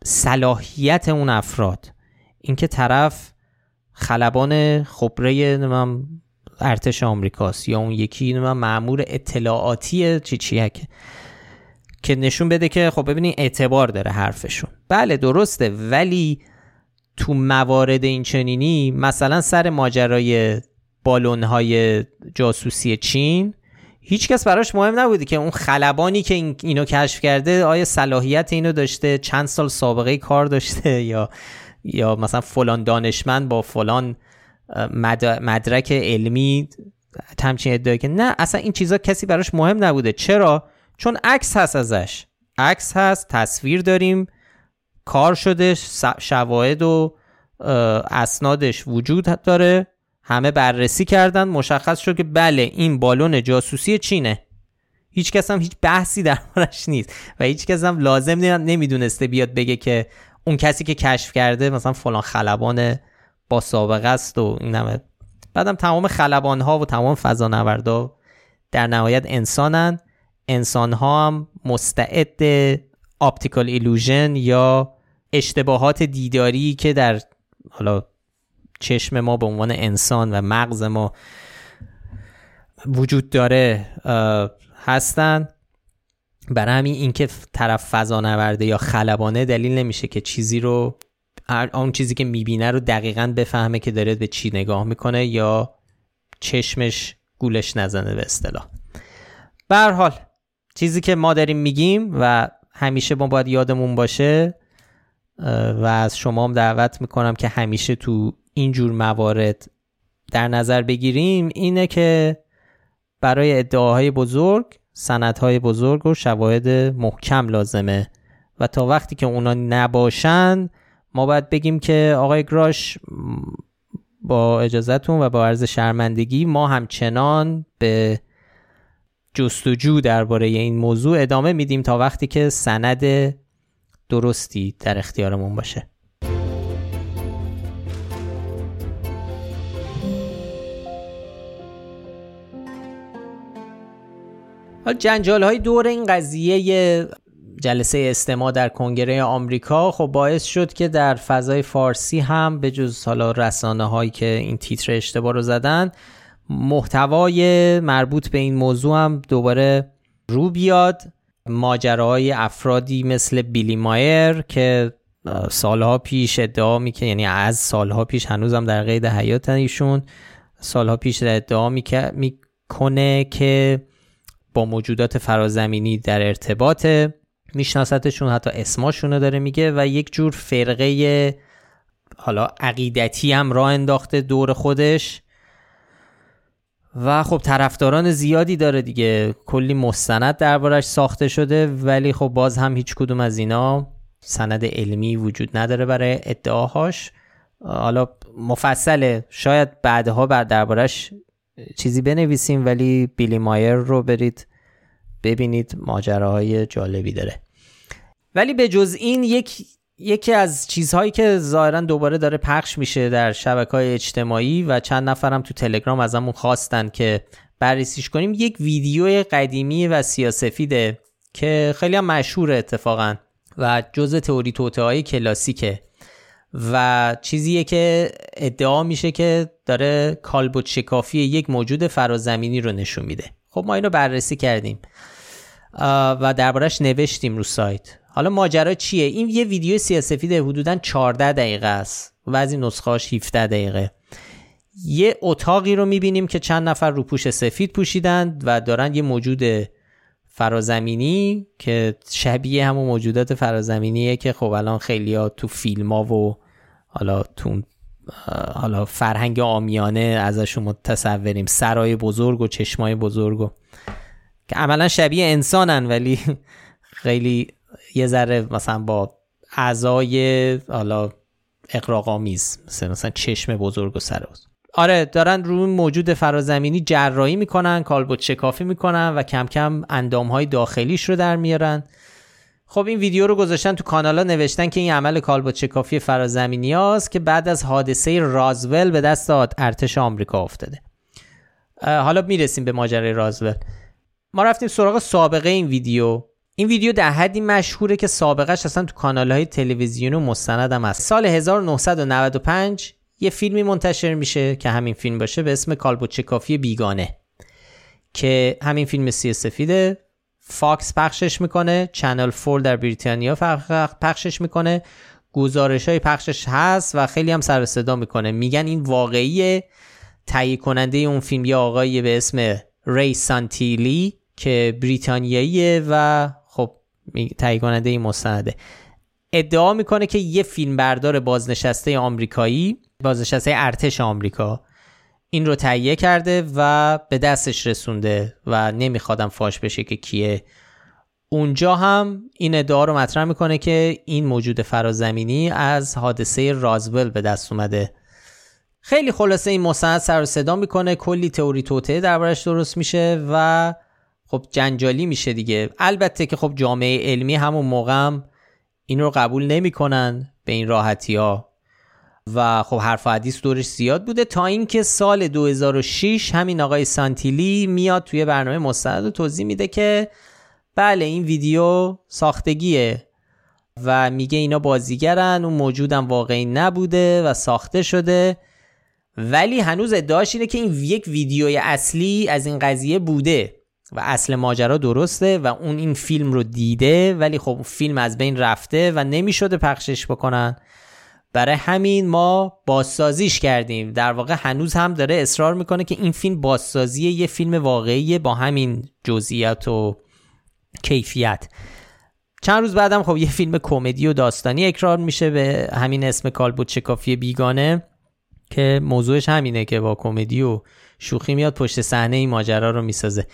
صلاحیت اون افراد. اینکه طرف خلبان خبره ارتش آمریکاست یا اون یکی معمور اطلاعاتی چی چیه که نشون بده که خب ببینید اعتبار داره حرفشون. بله درسته ولی تو موارد این چنینی مثلا سر ماجرای بالون های جاسوسی چین هیچکس براش مهم نبوده که اون خلبانی که این اینو کشف کرده آیا صلاحیت اینو داشته چند سال سابقه کار داشته یا یا مثلا فلان دانشمند با فلان مدرک علمی همچین ادعایی که نه اصلا این چیزا کسی براش مهم نبوده. چرا؟ چون عکس هست ازش. عکس هست تصویر داریم. کار شده شواهد و اسنادش وجود داره. همه بررسی کردن. مشخص شد که بله این بالون جاسوسی چینه. هیچ کس هم هیچ بحثی دربارش نیست و هیچ کس هم لازم نمی‌دونسته بیاد بگه که اون کسی که کشف کرده مثلا فلان خلبان با سابقه است و این همه. بعدم تمام خلبان ها و تمام فضانوردا در نهایت انسانن. انسان ها هم مستعد اپتیکال ایلوژن یا اشتباهات دیداری که در حالا چشم ما به عنوان انسان و مغز ما وجود داره هستن. برای همین اینکه طرف فضا نورده یا خلبانه دلیل نمیشه که چیزی رو اون چیزی که می‌بینه رو دقیقا بفهمه که داره به چی نگاه می‌کنه یا چشمش گولش نزنه به اصطلاح. به حال چیزی که ما داریم میگیم و همیشه ما باید یادمون باشه و از شما هم دعوت می‌کنم که همیشه تو اینجور موارد در نظر بگیریم اینه که برای ادعاهای بزرگ سندهای بزرگ و شواهد محکم لازمه. و تا وقتی که اونا نباشن ما باید بگیم که آقای گراش با اجازهتون و با عرض شرمندگی ما همچنان به جستجو درباره این موضوع ادامه میدیم تا وقتی که سند درستی در اختیارمون باشه. حال جنجال های دور این قضیه جلسه استماع در کنگره آمریکا خب باعث شد که در فضای فارسی هم به جز حالا رسانه هایی که این تیتر اشتباه رو زدن محتوای مربوط به این موضوع هم دوباره رو بیاد. ماجراهای افرادی مثل بیلی مایر که سالها پیش ادعا می‌کنه یعنی از سالها پیش هنوزم در قید حیات ایشون سالها پیش ادعا می‌کنه که با موجودات فرازمینی در ارتباطه میشناستشون حتی اسماشون داره میگه و یک جور فرقه حالا عقیدتی هم راه انداخته دور خودش. و خب طرفداران زیادی داره دیگه. کلی مستند دربارش ساخته شده ولی خب باز هم هیچ کدوم از اینا سند علمی وجود نداره برای ادعاهاش. حالا مفصله شاید بعدها بعد دربارش چیزی بنویسیم ولی بیلی مایر رو برید ببینید ماجراهای جالبی داره. ولی به جز این یک یکی از چیزهایی که ظاهرا دوباره داره پخش میشه در شبکه های اجتماعی و چند نفرم تو تلگرام ازمون خواستن که بررسیش کنیم یک ویدیو قدیمی و سیاسفیده که خیلی هم مشهور اتفاقا و جز تئوری توته های کلاسیکه و چیزیه که ادعا میشه که داره کالبوت شکافی یک موجود فرازمینی رو نشون میده. خب ما اینو بررسی کردیم. و دربارش نوشتیم رو سایت. حالا ماجرا چیه؟ این یه ویدیو سیاسفید حدودا 14 دقیقه است و از این نسخهاش 17 دقیقه. یه اتاقی رو می‌بینیم که چند نفر رو پوش سفید پوشیدند و دارن یه موجود فرازمینی که شبیه همون موجودات فرازمینیه که خب الان خیلی ها تو فیلم ها و حالا تو حالا فرهنگ آمیانه ازشون متصوریم. سرای بزرگ و چشمای بزرگ و که عملا شبیه انسانن ولی خیلی یه ذره مثلا با اعضای حالا اقراقامیز مثلا مثلا چشم بزرگ و سر آره دارن روی موجود فرازمینی جراحی می‌کنن کالبوت شکافی می‌کنن و کم کم اندام های داخلیش رو در میارن. خب این ویدیو رو گذاشتن تو کانالا نوشتن که این عمل کالبوت شکافی فرازمینی هاست که بعد از حادثه رازول به دست ارتش آمریکا افتاده. حالا می‌رسیم به ماجرای رازول. ما رفتیم سراغ سابقه این ویدیو. این ویدیو در حدی مشهوره که سابقش اصلا تو کانال های تلویزیون و هم هست. سال 1995 یه فیلمی منتشر میشه که همین فیلم باشه به اسم کالبوچه کافی بیگانه که همین فیلم سیاه سفیده. فاکس پخشش می‌کنه Channel 4 در بریتانیا پخشش می‌کنه. گزارش های پخشش هست و خیلی هم سر صدا می‌کنه. میگن این واقعیه. تهیه کننده اون فیلم یه آقایی به اسم ری سانتیلی. که بریتانیاییه و خب تهیه کننده این مستنده. ادعا می‌کنه که یه فیلم بردار بازنشسته آمریکایی بازنشسته ارتش آمریکا این رو تهیه کرده و به دستش رسونده و نمیخوادم فاش بشه که کیه. اونجا هم این ادعا رو مطرح می‌کنه که این موجود فرازمینی از حادثه رازول به دست اومده. خیلی خلاصه این مستند سر و صدا می‌کنه کلی تئوری توته دربارش درست میشه و خب جنجالی میشه دیگه. البته که خب جامعه علمی همون موقع هم این رو قبول نمی‌کنن به این راحتی ها و خب حرف حدیث دورش زیاد بوده تا اینکه سال 2006 همین آقای سانتیلی میاد توی برنامه مستند و توضیح میده که بله این ویدیو ساختگیه و میگه اینا بازیگرن اون موجودم واقعی نبوده و ساخته شده. ولی هنوز ادعاش اینه که این یک ویدیوی اصلی از این قضیه بوده. و اصل ماجرا درسته و اون این فیلم رو دیده ولی خب فیلم از بین رفته و نمی‌شده پخشش بکنن. برای همین ما بازسازیش کردیم. در واقع هنوز هم داره اصرار می‌کنه که این فیلم بازسازی یه فیلم واقعی با همین جزئیات و کیفیت. چند روز بعدم خب یه فیلم کمدی و داستانی اکرار میشه به همین اسم کالبوت شکافی بیگانه که موضوعش همینه که با کمدی و شوخی میاد پشت صحنه این ماجرا رو می‌سازه.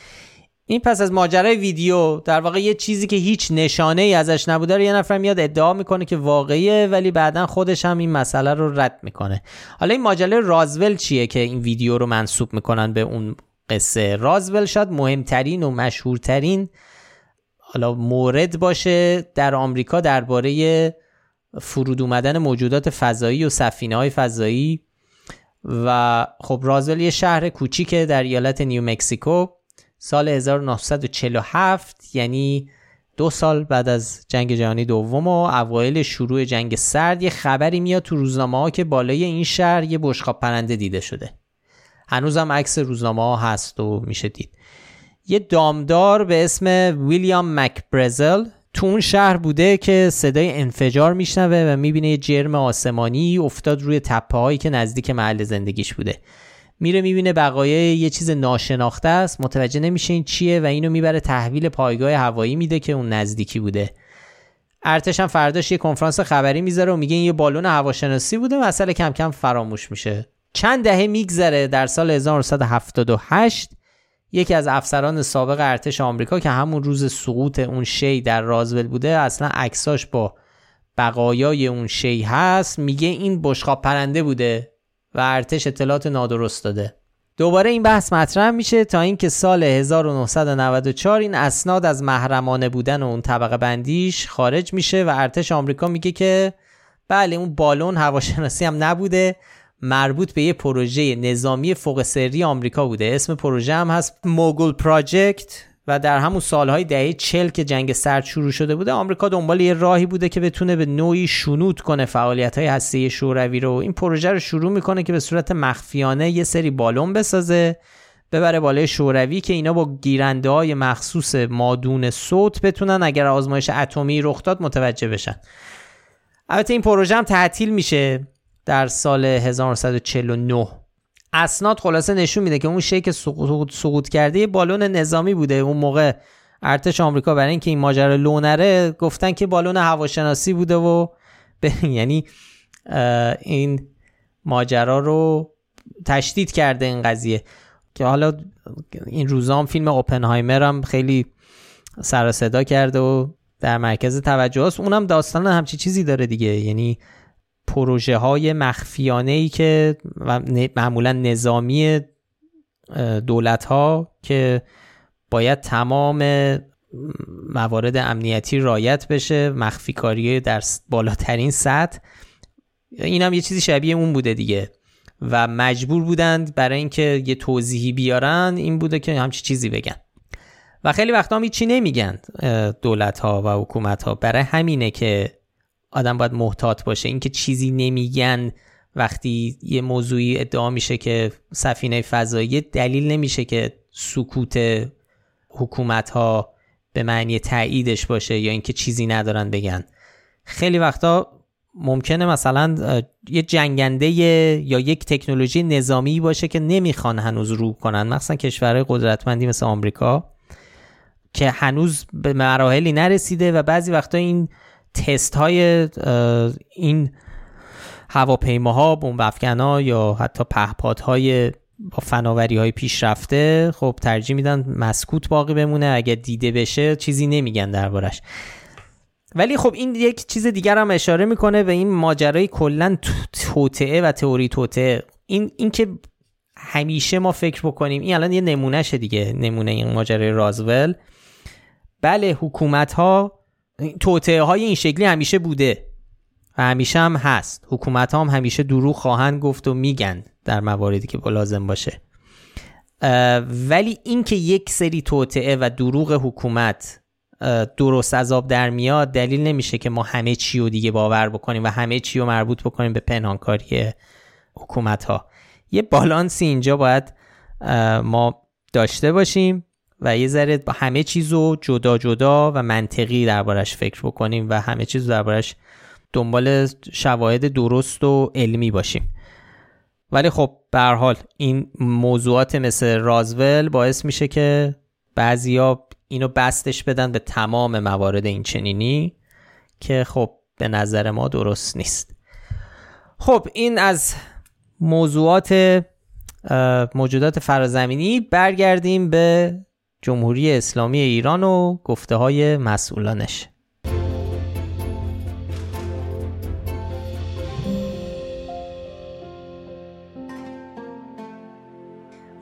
این پس از ماجرای ویدیو در واقع یه چیزی که هیچ نشانه ای ازش نبوده رو یه نفر میاد ادعا می‌کنه که واقعیه ولی بعدا خودش هم این مسئله رو رد می‌کنه. حالا این ماجرای رازول چیه که این ویدیو رو منصوب می‌کنن به اون قصه؟ رازول شاید مهمترین و مشهورترین حالا مورد باشه در آمریکا درباره فرود اومدن موجودات فضایی و سفینه های فضایی. و خب رازول یه شهر کوچیکه در ایالت نیو مکسیکو. سال 1947 یعنی دو سال بعد از جنگ جهانی دوم و اوایل شروع جنگ سرد یه خبری میاد تو روزنامه ها که بالای این شهر یه بشقاب پرنده دیده شده. هنوزم عکس روزنامه ها هست و میشه دید. یه دامدار به اسم ویلیام مکبرزل تو اون شهر بوده که صدای انفجار میشنوه و می‌بینه یه جرم آسمانی افتاد روی تپه هایی که نزدیک محل زندگیش بوده. میره می‌بینه بقایای یه چیز ناشناخته است. متوجه نمیشه این چیه و اینو می‌بره تحویل پایگاه هوایی میده که اون نزدیکی بوده. ارتش هم فرداش یه کنفرانس خبری می‌ذاره و میگه این یه بالون هواشناسی بوده مسئله کم کم فراموش میشه. چند دهه میگذره در سال 1978 یکی از افسران سابق ارتش آمریکا که همون روز سقوط اون شی در رازول بوده اصلا عکساش با بقایای اون شی هست میگه این بشقاب پرنده بوده. و ارتش اطلاعات نادرست داده. دوباره این بحث مطرح میشه تا اینکه سال 1994 این اسناد از محرمانه بودن و اون طبقه بندیش خارج میشه و ارتش آمریکا میگه که بله اون بالون هواشناسی هم نبوده مربوط به یه پروژه نظامی فوق سری آمریکا بوده. اسم پروژه هم هست موگل پراجکت. و در همون سالهای دهه چل که جنگ سرد شروع شده بوده آمریکا دنبال یه راهی بوده که بتونه به نوعی شنود کنه فعالیت های هسته شوروی رو. این پروژه رو شروع می‌کنه که به صورت مخفیانه یه سری بالون بسازه ببره بالای شوروی که اینا با گیرنده های مخصوص مادون صوت بتونن اگر آزمایش اتمی رخ داد متوجه بشن. البته این پروژه هم تعطیل میشه در سال 1949 اسناد خلاصه نشون میده که اون شیک سقوط, سقوط کرده یه بالون نظامی بوده. اون موقع ارتش آمریکا برای اینکه این ماجرا لونره گفتن که بالون هواشناسی بوده و یعنی این ماجرا رو تشدید کرده این قضیه. که حالا این روزام فیلم اوپنهایمر هم خیلی سر صدا کرده و در مرکز توجه است اونم داستان همچی چیزی داره دیگه. یعنی پروژه های مخفیانه ای که معمولا نظامی دولت ها که باید تمام موارد امنیتی رایت بشه مخفی کاری در بالاترین سطح این هم یه چیزی شبیه اون بوده دیگه. و مجبور بودند برای اینکه یه توضیحی بیارن این بوده که همچی چیزی بگن. و خیلی وقتا هم چی نمیگن دولت ها و حکومت ها برای همینه که آدم باید محتاط باشه. اینکه چیزی نمیگن وقتی یه موضوعی ادعا میشه که سفینه فضایی دلیل نمیشه که سکوت حکومت ها به معنی تاییدش باشه یا اینکه چیزی ندارن بگن. خیلی وقتا ممکنه مثلا یه جنگنده یا یک تکنولوژی نظامی باشه که نمی‌خوان هنوز رو کنن. مثلا کشورهای قدرتمندی مثل آمریکا که هنوز به مراحلی نرسیده و بعضی وقتا این تست های این هواپیماها بمب یا حتی پهپادهای با فناوری های پیشرفته خب ترجیح میدن مسکوت باقی بمونه اگه دیده بشه چیزی نمیگن دربارش. ولی خب این یک چیز دیگر هم اشاره می‌کنه به این ماجرای کلا توطعه و تئوری توطعه این این که همیشه ما فکر بکنیم این الان یه نمونهشه دیگه نمونه این ماجرای رازول. بله حکومت ها توطعه های این شکلی همیشه بوده. و همیشه هم هست. حکومت ها هم همیشه دروغ خواهند گفت و میگن در مواردی که لازم باشه. ولی اینکه یک سری توطعه و دروغ حکومت درست از آب در میاد دلیل نمیشه که ما همه چی رو دیگه باور بکنیم و همه چی رو مربوط بکنیم به پنهانکاری حکومت ها یه بالانسی اینجا باید ما داشته باشیم. و یه ذره با همه چیز رو جدا جدا و منطقی دربارش فکر بکنیم و همه چیز دربارش دنبال شواهد درست و علمی باشیم. ولی خب به حال این موضوعات مثل رازول باعث میشه که بعضیا اینو بستش بدن به تمام موارد این چنینی که خب به نظر ما درست نیست. خب این از موضوعات موجودات فرازمینی. برگردیم به جمهوری اسلامی ایران و گفته های مسئولانش.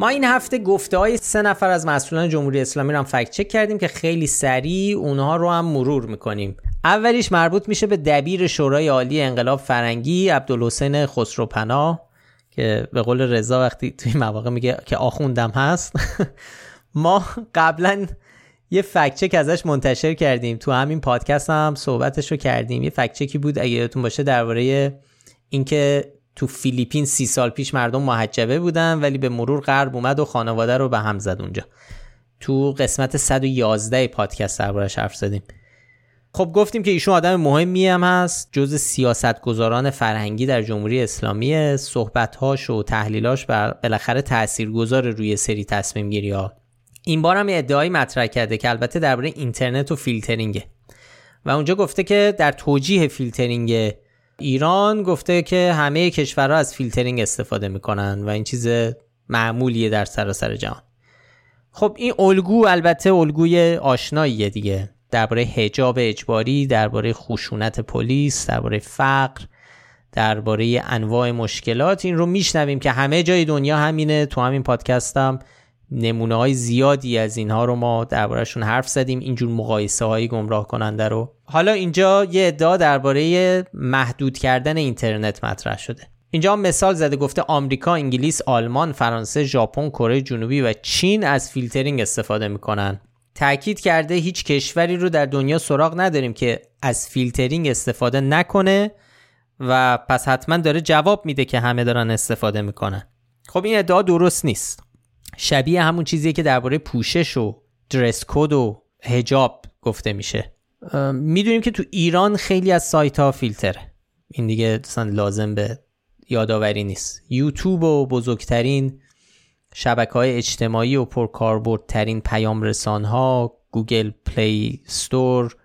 ما این هفته گفته های سه نفر از مسئولان جمهوری اسلامی رو هم فکت چک کردیم که خیلی سریع اونها رو هم مرور می‌کنیم. اولیش مربوط میشه به دبیر شورای عالی انقلاب فرنگی عبدالحسین خسروپناه که به قول رضا وقتی توی مواقع میگه که آخوندم هست. ما قبلا یه فکچک ازش منتشر کردیم. تو همین پادکست هم صحبتش رو کردیم. یه فکچکی بود اگه یادتون باشه درباره اینکه تو فیلیپین سی سال پیش مردم محجبه بودن ولی به مرور غرب اومد و خانواده رو به هم زد اونجا. تو قسمت 111 پادکست دربارش حرف زدیم. خب گفتیم که ایشون آدم مهمی هم هست جز سیاستگزاران فرهنگی در جمهوری اسلامی صحبتهاش و تحلیلاش بالاخره تاثیرگذار روی سری تصمیم گیری ها این بار هم ادعایی مطرح کرده که البته درباره اینترنت و فیلترینگه. و اونجا گفته که در توجیه فیلترینگ ایران گفته که همه کشورها از فیلترینگ استفاده می‌کنن و این چیز معمولیه در سراسر جهان. خب این الگو البته الگوی آشناییه دیگه. درباره حجاب اجباری درباره خشونت پلیس درباره فقر درباره انواع مشکلات این رو میشنویم که همه جای دنیا همینه. تو همین پادکستم نمونه های زیادی از اینها رو ما دربارهشون حرف زدیم اینجور مقایسه های گمراه کننده رو حالا اینجا یه ادعا درباره محدود کردن اینترنت مطرح شده اینجا مثال زده گفته آمریکا، انگلیس، آلمان، فرانسه، ژاپن، کره جنوبی و چین از فیلترینگ استفاده می‌کنن. تاکید کرده هیچ کشوری رو در دنیا سراغ نداریم که از فیلترینگ استفاده نکنه و پس حتما داره جواب میده که همه دارن استفاده می‌کنن. خب این ادعا درست نیست. شبیه همون چیزیه که درباره پوشش و dress code و حجاب گفته میشه. می‌دونیم که تو ایران خیلی از سایت ها فیلتره. این دیگه لازم به یادآوری نیست. یوتیوب و بزرگترین شبکه های اجتماعی و پرکاربردترین پیام رسان ها Google Play Store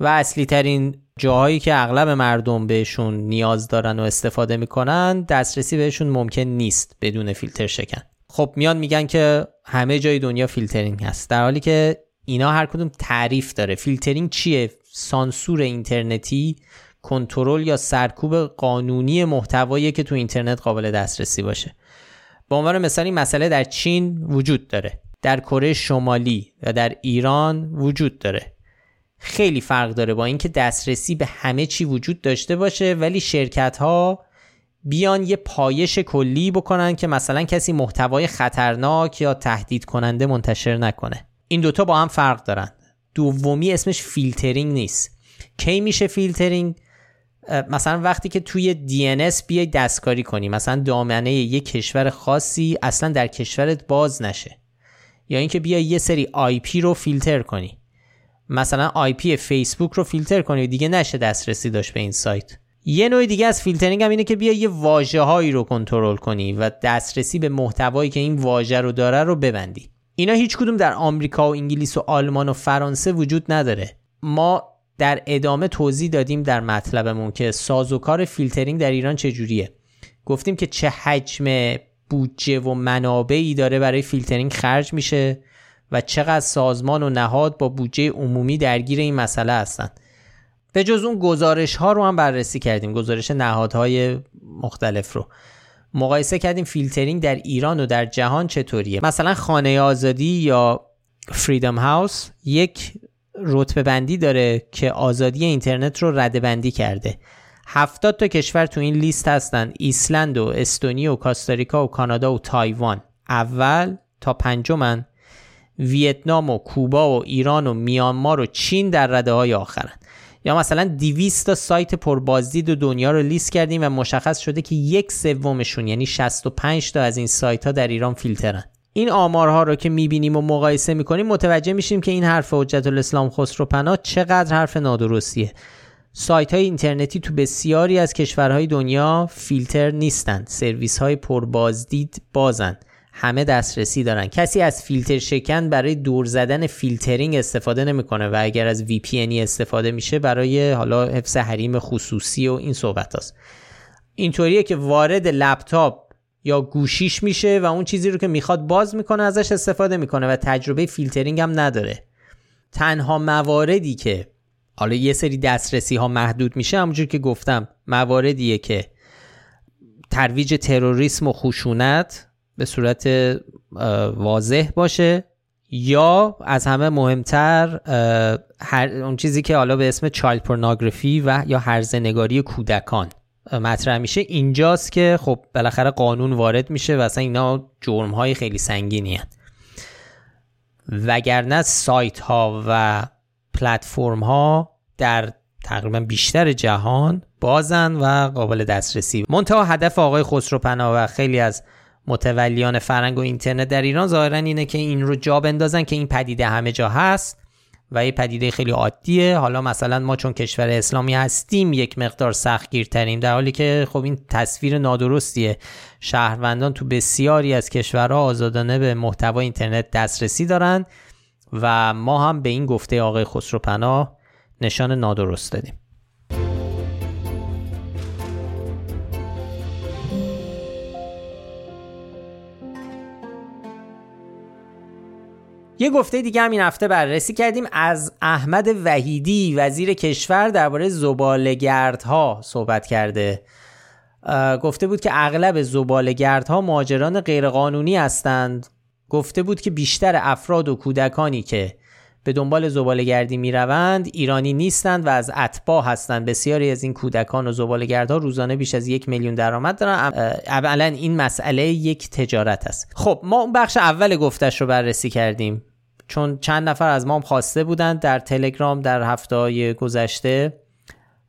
و اصلی ترین جاهایی که اغلب مردم بهشون نیاز دارن و استفاده می‌کنن دسترسی بهشون ممکن نیست بدون فیلتر شکن. خب میان میگن که همه جای دنیا فیلترینگ هست. در حالی که اینا هر کدوم تعریف داره. فیلترینگ چیه؟ سانسور اینترنتی کنترل یا سرکوب قانونی محتوایی که تو اینترنت قابل دسترسی باشه. به عنوان مثال این مسئله در چین وجود داره. در کره شمالی و در ایران وجود داره. خیلی فرق داره با اینکه دسترسی به همه چی وجود داشته باشه ولی شرکت ها بیان یه پایش کلی بکنن که مثلا کسی محتوای خطرناک یا تهدید کننده منتشر نکنه. این دوتا با هم فرق دارن. دومی اسمش فیلترینگ نیست. کی میشه فیلترینگ؟ مثلا وقتی که توی DNS بیای دستکاری کنی مثلا دامنه یه کشور خاصی اصلا در کشورت باز نشه. یا اینکه بیای یه سری IP رو فیلتر کنی. مثلا IP فیسبوک رو فیلتر کنی دیگه نشه دسترسی داشت به این سایت. یه نوع دیگه از فیلترینگ هم اینه که بیا یه واژه هایی رو کنترل کنی و دسترسی به محتوایی که این واژه رو داره رو ببندی. اینا هیچ کدوم در آمریکا و انگلیس و آلمان و فرانسه وجود نداره. ما در ادامه توضیح دادیم در مطلبمون که سازوکار فیلترینگ در ایران چجوریه. گفتیم که چه حجم بودجه و منابعی داره برای فیلترینگ خرج میشه و چقدر سازمان و نهاد با بودجه عمومی درگیر این مسئله هستند به جز اون گزارش ها رو هم بررسی کردیم گزارش نهادهای مختلف رو. مقایسه کردیم فیلترینگ در ایران و در جهان چطوریه. مثلا خانه آزادی یا Freedom House یک رتبه بندی داره که آزادی اینترنت رو رده بندی کرده. 70 تا کشور تو این لیست هستن ایسلند و استونی و کاستاریکا و کانادا و تایوان. اول تا پنجمن ویتنام و کوبا و ایران و میانمار و چین در رده های آخرن. یا مثلا 200 تا سایت پربازدید دنیا رو لیست کردیم و مشخص شده که یک سومشون یعنی 65 تا از این سایت ها در ایران فیلترن. این آمارها رو که می‌بینیم و مقایسه می‌کنیم متوجه میشیم که این حرف حجت الاسلام خسرو پناه چقدر حرف نادرستیه. سایت های اینترنتی تو بسیاری از کشورهای دنیا فیلتر نیستند سرویس های پربازدید بازند همه دسترسی دارن. کسی از فیلتر شکن برای دور زدن فیلترینگ استفاده نمی‌کنه و اگر از VPN استفاده میشه برای حالا حفظ حریم خصوصی و این صحبت هست اینطوریه که وارد لپتاپ یا گوشیش میشه و اون چیزی رو که می‌خواد باز می‌کنه ازش استفاده می‌کنه و تجربه فیلترینگ هم نداره. تنها مواردی که حالا یه سری دسترسی ها محدود میشه همونجور که گفتم مواردیه که ترویج تروریسم و خشونت به صورت واضح باشه یا از همه مهمتر هر اون چیزی که حالا به اسم child pornography و یا هرزنگاری کودکان. مطرح میشه. اینجاست که خب بالاخره قانون وارد میشه و اصلا اینا جرم های خیلی سنگینی هن. وگرنه سایت ها و پلتفرم ها در تقریبا بیشتر جهان بازن و قابل دسترسی. منتها هدف آقای خسرو و خیلی از متولیان فرنگ و اینترنت در ایران ظاهرا اینه که این رو جا بندازن که این پدیده همه جا هست و یه پدیده خیلی عادیه. حالا مثلا ما چون کشور اسلامی هستیم یک مقدار سختگیرتریم در حالی که خب این تصویر نادرستیه. شهروندان تو بسیاری از کشورها آزادانه به محتوا اینترنت دسترسی دارن و ما هم به این گفته آقای خسروپناه نشان نادرست دادیم. یه گفته دیگه هم این هفته بررسی کردیم. از احمد وحیدی وزیر کشور درباره زبالگردها صحبت کرده. گفته بود که اغلب زبالگردها ماجران غیرقانونی هستند. گفته بود که بیشتر افراد و کودکانی که به دنبال زبالگردی می روند ایرانی نیستند و از اتباع هستند. بسیاری از این کودکان و زبالگردها روزانه بیش از یک میلیون درآمد دارن. اولا این مسئله یک تجارت است. خب ما اون بخش اول گفتش رو بررسی کردیم. چون چند نفر از ما هم خواسته بودند در تلگرام در هفته گذشته.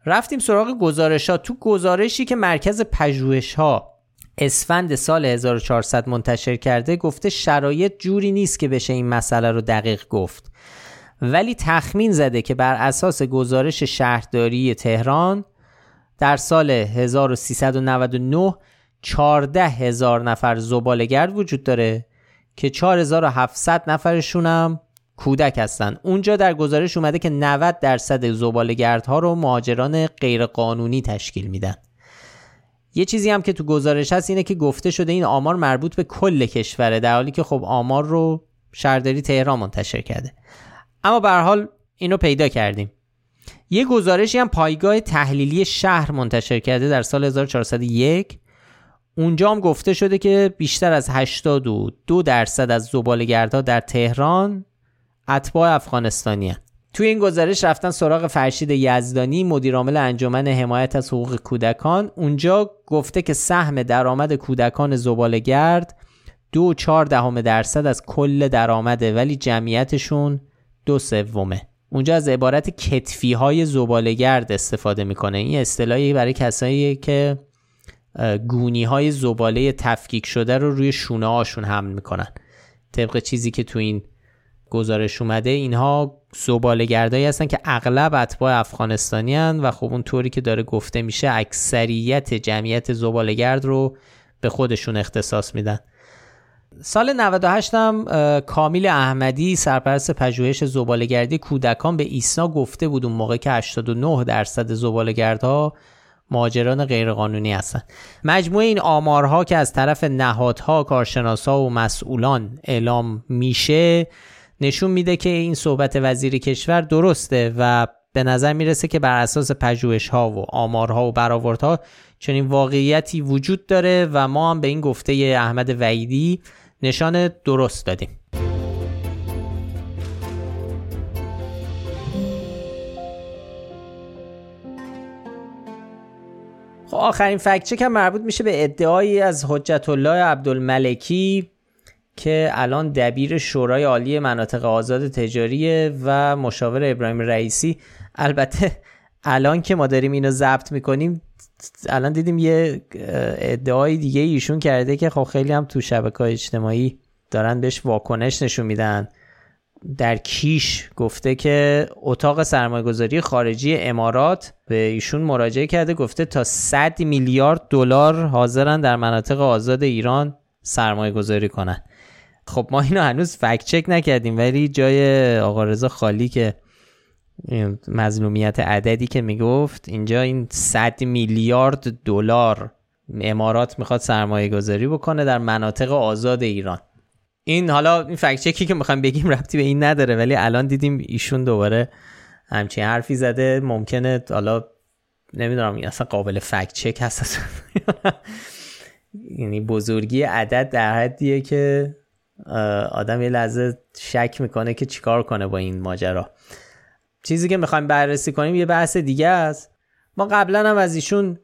رفتیم سراغ گزارش ها تو گزارشی که مرکز پژوهش ها اسفند سال 1400 منتشر کرده گفته شرایط جوری نیست که بشه این مسئله رو دقیق گفت. ولی تخمین زده که بر اساس گزارش شهرداری تهران در سال 1399 14 هزار نفر زبالگرد وجود داره. که 4700 نفرشون هم کودک هستن. اونجا در گزارش اومده که 90 درصد زبالگردها رو مهاجران غیرقانونی تشکیل میدن. یه چیزی هم که تو گزارش هست اینه که گفته شده این آمار مربوط به کل کشوره در حالی که خب آمار رو شهرداری تهران منتشر کرده. اما به حال اینو پیدا کردیم. یه گزارشی هم پایگاه تحلیلی شهر منتشر کرده در سال 1401 اونجا هم گفته شده که بیشتر از 82 درصد از زبالگردها در تهران اتباع افغانستانی هن. توی این گزارش رفتن سراغ فرشید یزدانی مدیرعامل انجمن حمایت از حقوق کودکان. اونجا گفته که سهم درآمد کودکان زبالگرد دو چهار دهم درصد از کل درآمده ولی جمعیتشون دو سومه. اونجا از عبارت کتفی های زبالگرد استفاده می‌کنه. این اصطلاحی برای کسایی که گونی های زباله تفکیک شده رو روی شونه هاشون حمل می‌کنن. طبق چیزی که تو این گزارش اومده اینها زبالگردایی هستن که اغلب اتباع افغانستانی هن و خب اون طوری که داره گفته میشه اکثریت جمعیت زبالگرد رو به خودشون اختصاص میدن. سال 98 هم کامیل احمدی سرپرست پژوهش زبالگردی کودکان به ایسنا گفته بود اون موقع که 89 درصد زبالگردها مهاجران غیرقانونی هستند مجموعه این آمارها که از طرف نهادها کارشناسا و مسئولان اعلام میشه نشون میده که این صحبت وزیر کشور درسته و به نظر می‌رسه که بر اساس پژوهش ها و آمارها و برآوردها چنین واقعیتی وجود داره و ما هم به این گفته احمد وعیدی نشان درست دادیم. آخرین فکت چک هم مربوط میشه به ادعایی از حجت الله عبدالملکی که الان دبیر شورای عالی مناطق آزاد تجاریه و مشاور ابراهیم رئیسی. البته الان که ما داریم اینو ضبط می‌کنیم الان دیدیم یه ادعای دیگه ایشون کرده که خب خیلی هم تو شبکه اجتماعی دارن بهش واکنش نشون میدن. در کیش گفته که اتاق سرمایهگذاری خارجی امارات به ایشون مراجعه کرده گفته تا 100 میلیارد دلار حاضرن در مناطق آزاد ایران سرمایه گذاری کنن. خب ما اینو هنوز فکت چک نکردیم ولی جای آقا رضا خالی که مظلومیت عددی که می‌گفت اینجا این 100 میلیارد دلار امارات می‌خواد سرمایه گذاری بکنه در مناطق آزاد ایران. این حالا این فکت چکی که می‌خوایم بگیم ربطی به این نداره ولی الان دیدیم ایشون دوباره همچین حرفی زده. ممکنه حالا نمی‌دونم این اصلا قابل فکت چک هست یعنی بزرگی عدد در حدیه که آدم یه لحظه شک می‌کنه که چیکار کنه با این ماجرا. چیزی که می‌خوایم بررسی کنیم یه بحث دیگه است. ما قبلا هم از ایشون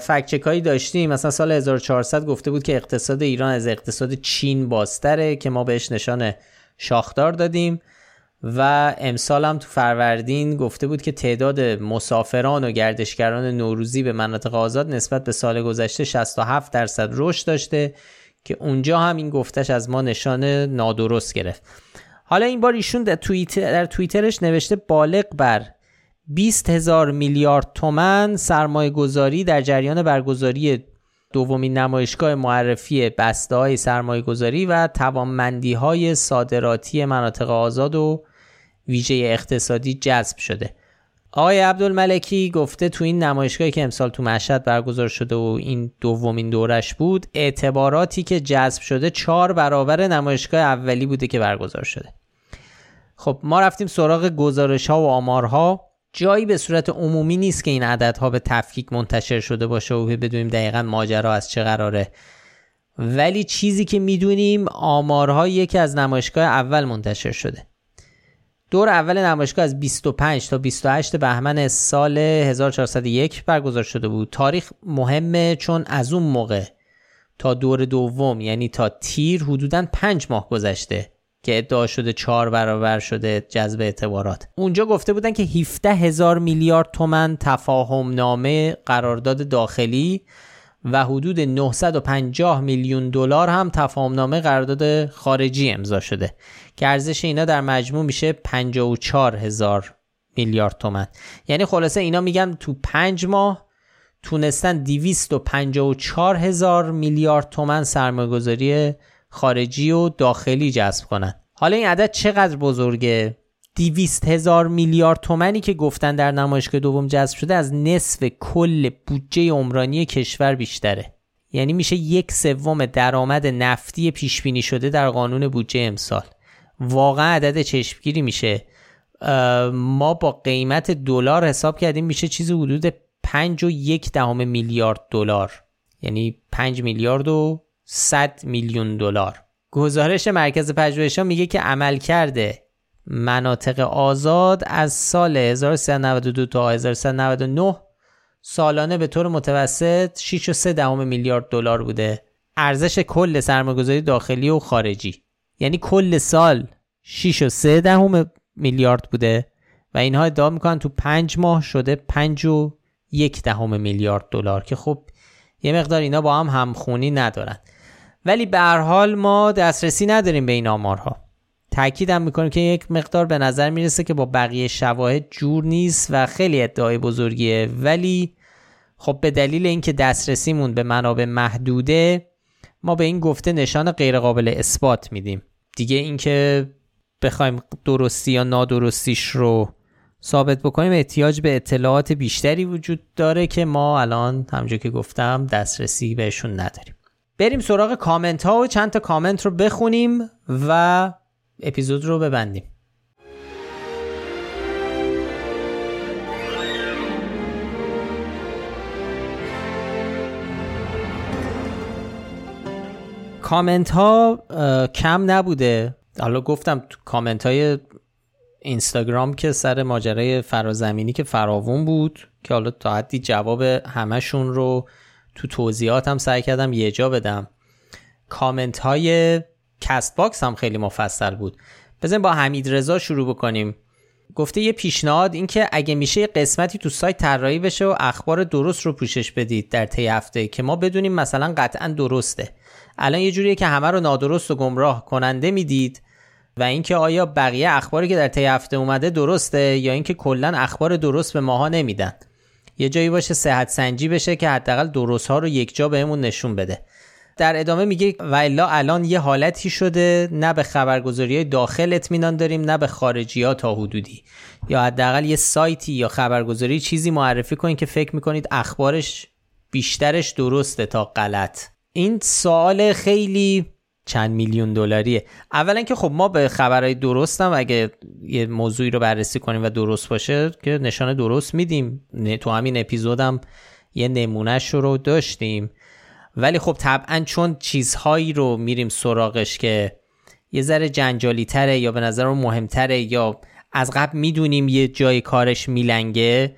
فکچک هایی داشتیم. مثلا سال 1400 گفته بود که اقتصاد ایران از اقتصاد چین بازتره که ما بهش نشان شاخدار دادیم. و امسال هم تو فروردین گفته بود که تعداد مسافران و گردشگران نوروزی به مناطق آزاد نسبت به سال گذشته 67 درصد رشد داشته که اونجا هم این گفتش از ما نشان نادرست گرفت. حالا این بار ایشون در, توییتر در توییترش نوشته بالغ بر 20 هزار میلیارد تومن سرمایه گذاری در جریان برگزاری دومین نمایشگاه معرفی بسته های سرمایه گذاری و توانمندی های صادراتی مناطق آزاد و ویژه اقتصادی جذب شده. آقای عبدالملکی گفته تو این نمایشگاهی که امسال تو مشهد برگزار شده و این دومین دورش بود اعتباراتی که جذب شده چهار برابر نمایشگاه اولی بوده که برگزار شده. خب ما رفتیم سراغ گزارش ها و آمارها. جایی به صورت عمومی نیست که این عددها به تفکیک منتشر شده باشه و بدونیم دقیقا ماجرا از چه قراره. ولی چیزی که می‌دونیم آمارها یکی از نمایشگاه اول منتشر شده. دور اول نمایشگاه از 25 تا 28 بهمن سال 1401 برگزار شده بود. تاریخ مهمه چون از اون موقع تا دور دوم یعنی تا تیر حدودا 5 ماه گذشته. که ادعا شده چهار برابر شده جذب اعتبارات. اونجا گفته بودن که 17 هزار میلیارد تومن تفاهم نامه قرارداد داخلی و حدود 950 میلیون دلار هم تفاهم نامه قرارداد خارجی امضا شده که ارزش اینا در مجموع میشه 54 هزار میلیارد تومن. یعنی خلاصه اینا میگن تو پنج ماه تونستن 254 هزار میلیارد تومن سرمایه‌گذاری خارجی و داخلی جذب کنن. حالا این عدد چقدر بزرگه؟ 200 هزار میلیارد تومنی که گفتن در نمایشگاه دوم جذب شده از نصف کل بودجه عمرانی کشور بیشتره. یعنی میشه یک سوم درآمد نفتی پیش بینی شده در قانون بودجه امسال. واقعا عدد چشمگیری میشه. ما با قیمت دلار حساب کردیم میشه چیزی حدود 5 و یک دهم میلیارد دلار. یعنی 5 میلیارد و 100 میلیون دلار. گزارش مرکز پژوهش میگه که عمل کرده مناطق آزاد از سال 1392 تا 1399 سالانه به طور متوسط 6.3 دهم میلیارد دلار بوده. ارزش کل سرمایه‌گذاری داخلی و خارجی. یعنی کل سال 6.3 دهم میلیارد بوده و اینها ادعا می‌کنن تو پنج ماه شده 5 و یک دهم میلیارد دلار که خب یه مقدار اینا با هم همخونی ندارن. ولی به هر حال ما دسترسی نداریم به این آمارها. تاکیدم می‌کنیم که یک مقدار به نظر می‌رسه که با بقیه شواهد جور نیست و خیلی ادعای بزرگیه. ولی خب به دلیل اینکه دسترسیمون به منابع محدوده ما به این گفته نشان غیرقابل اثبات میدیم. دیگه اینکه بخوایم درستی یا نادرستیش رو ثابت بکنیم احتیاج به اطلاعات بیشتری وجود داره که ما الان همونجور که گفتم دسترسی بهشون نداریم. بریم سراغ کامنت ها و چند تا کامنت رو بخونیم و اپیزود رو ببندیم. کامنت ها کم نبوده. حالا گفتم کامنت های اینستاگرام که سر ماجرای فرازمینی که فراوون بود که حالا تا حدی جواب همشون رو تو توضیحات هم سعی کردم یه جا بدم. کامنت های Castbox هم خیلی مفصل بود. بزنیم با حمید رضا شروع بکنیم. گفته یه پیشنهاد این که اگه میشه یه قسمتی تو سایت طراحی بشه و اخبار درست رو پوشش بدید در طی هفته که ما بدونیم مثلا قطعا درسته. الان یه جوریه که همه رو نادرست و گمراه کننده می‌دید و اینکه آیا بقیه اخباری که در طی هفته اومده درسته یا اینکه کلا اخبار درست به ماها نمیدن. یه جایی باشه صحت سنجی بشه که حداقل درست ها رو یک جا بهمون نشون بده. در ادامه میگه و الا الان یه حالتی شده نه به خبرگزاری داخل اطمینان داریم نه به خارجی ها تا حدودی. یا حداقل یه سایتی یا خبرگزاری چیزی معرفی کنید که فکر می‌کنید اخبارش بیشترش درسته تا غلط. این سوال خیلی چند میلیون دلاریه. اولا که خب ما به خبرهای درستم اگه یه موضوعی رو بررسی کنیم و درست باشه که نشانه درست میدیم. تو همین اپیزودم یه نمونهش رو داشتیم. ولی خب طبعا چون چیزهایی رو میریم سراغش که یه ذره جنجالی تره یا به نظر مهمتره یا از قبل می‌دونیم یه جای کارش میلنگه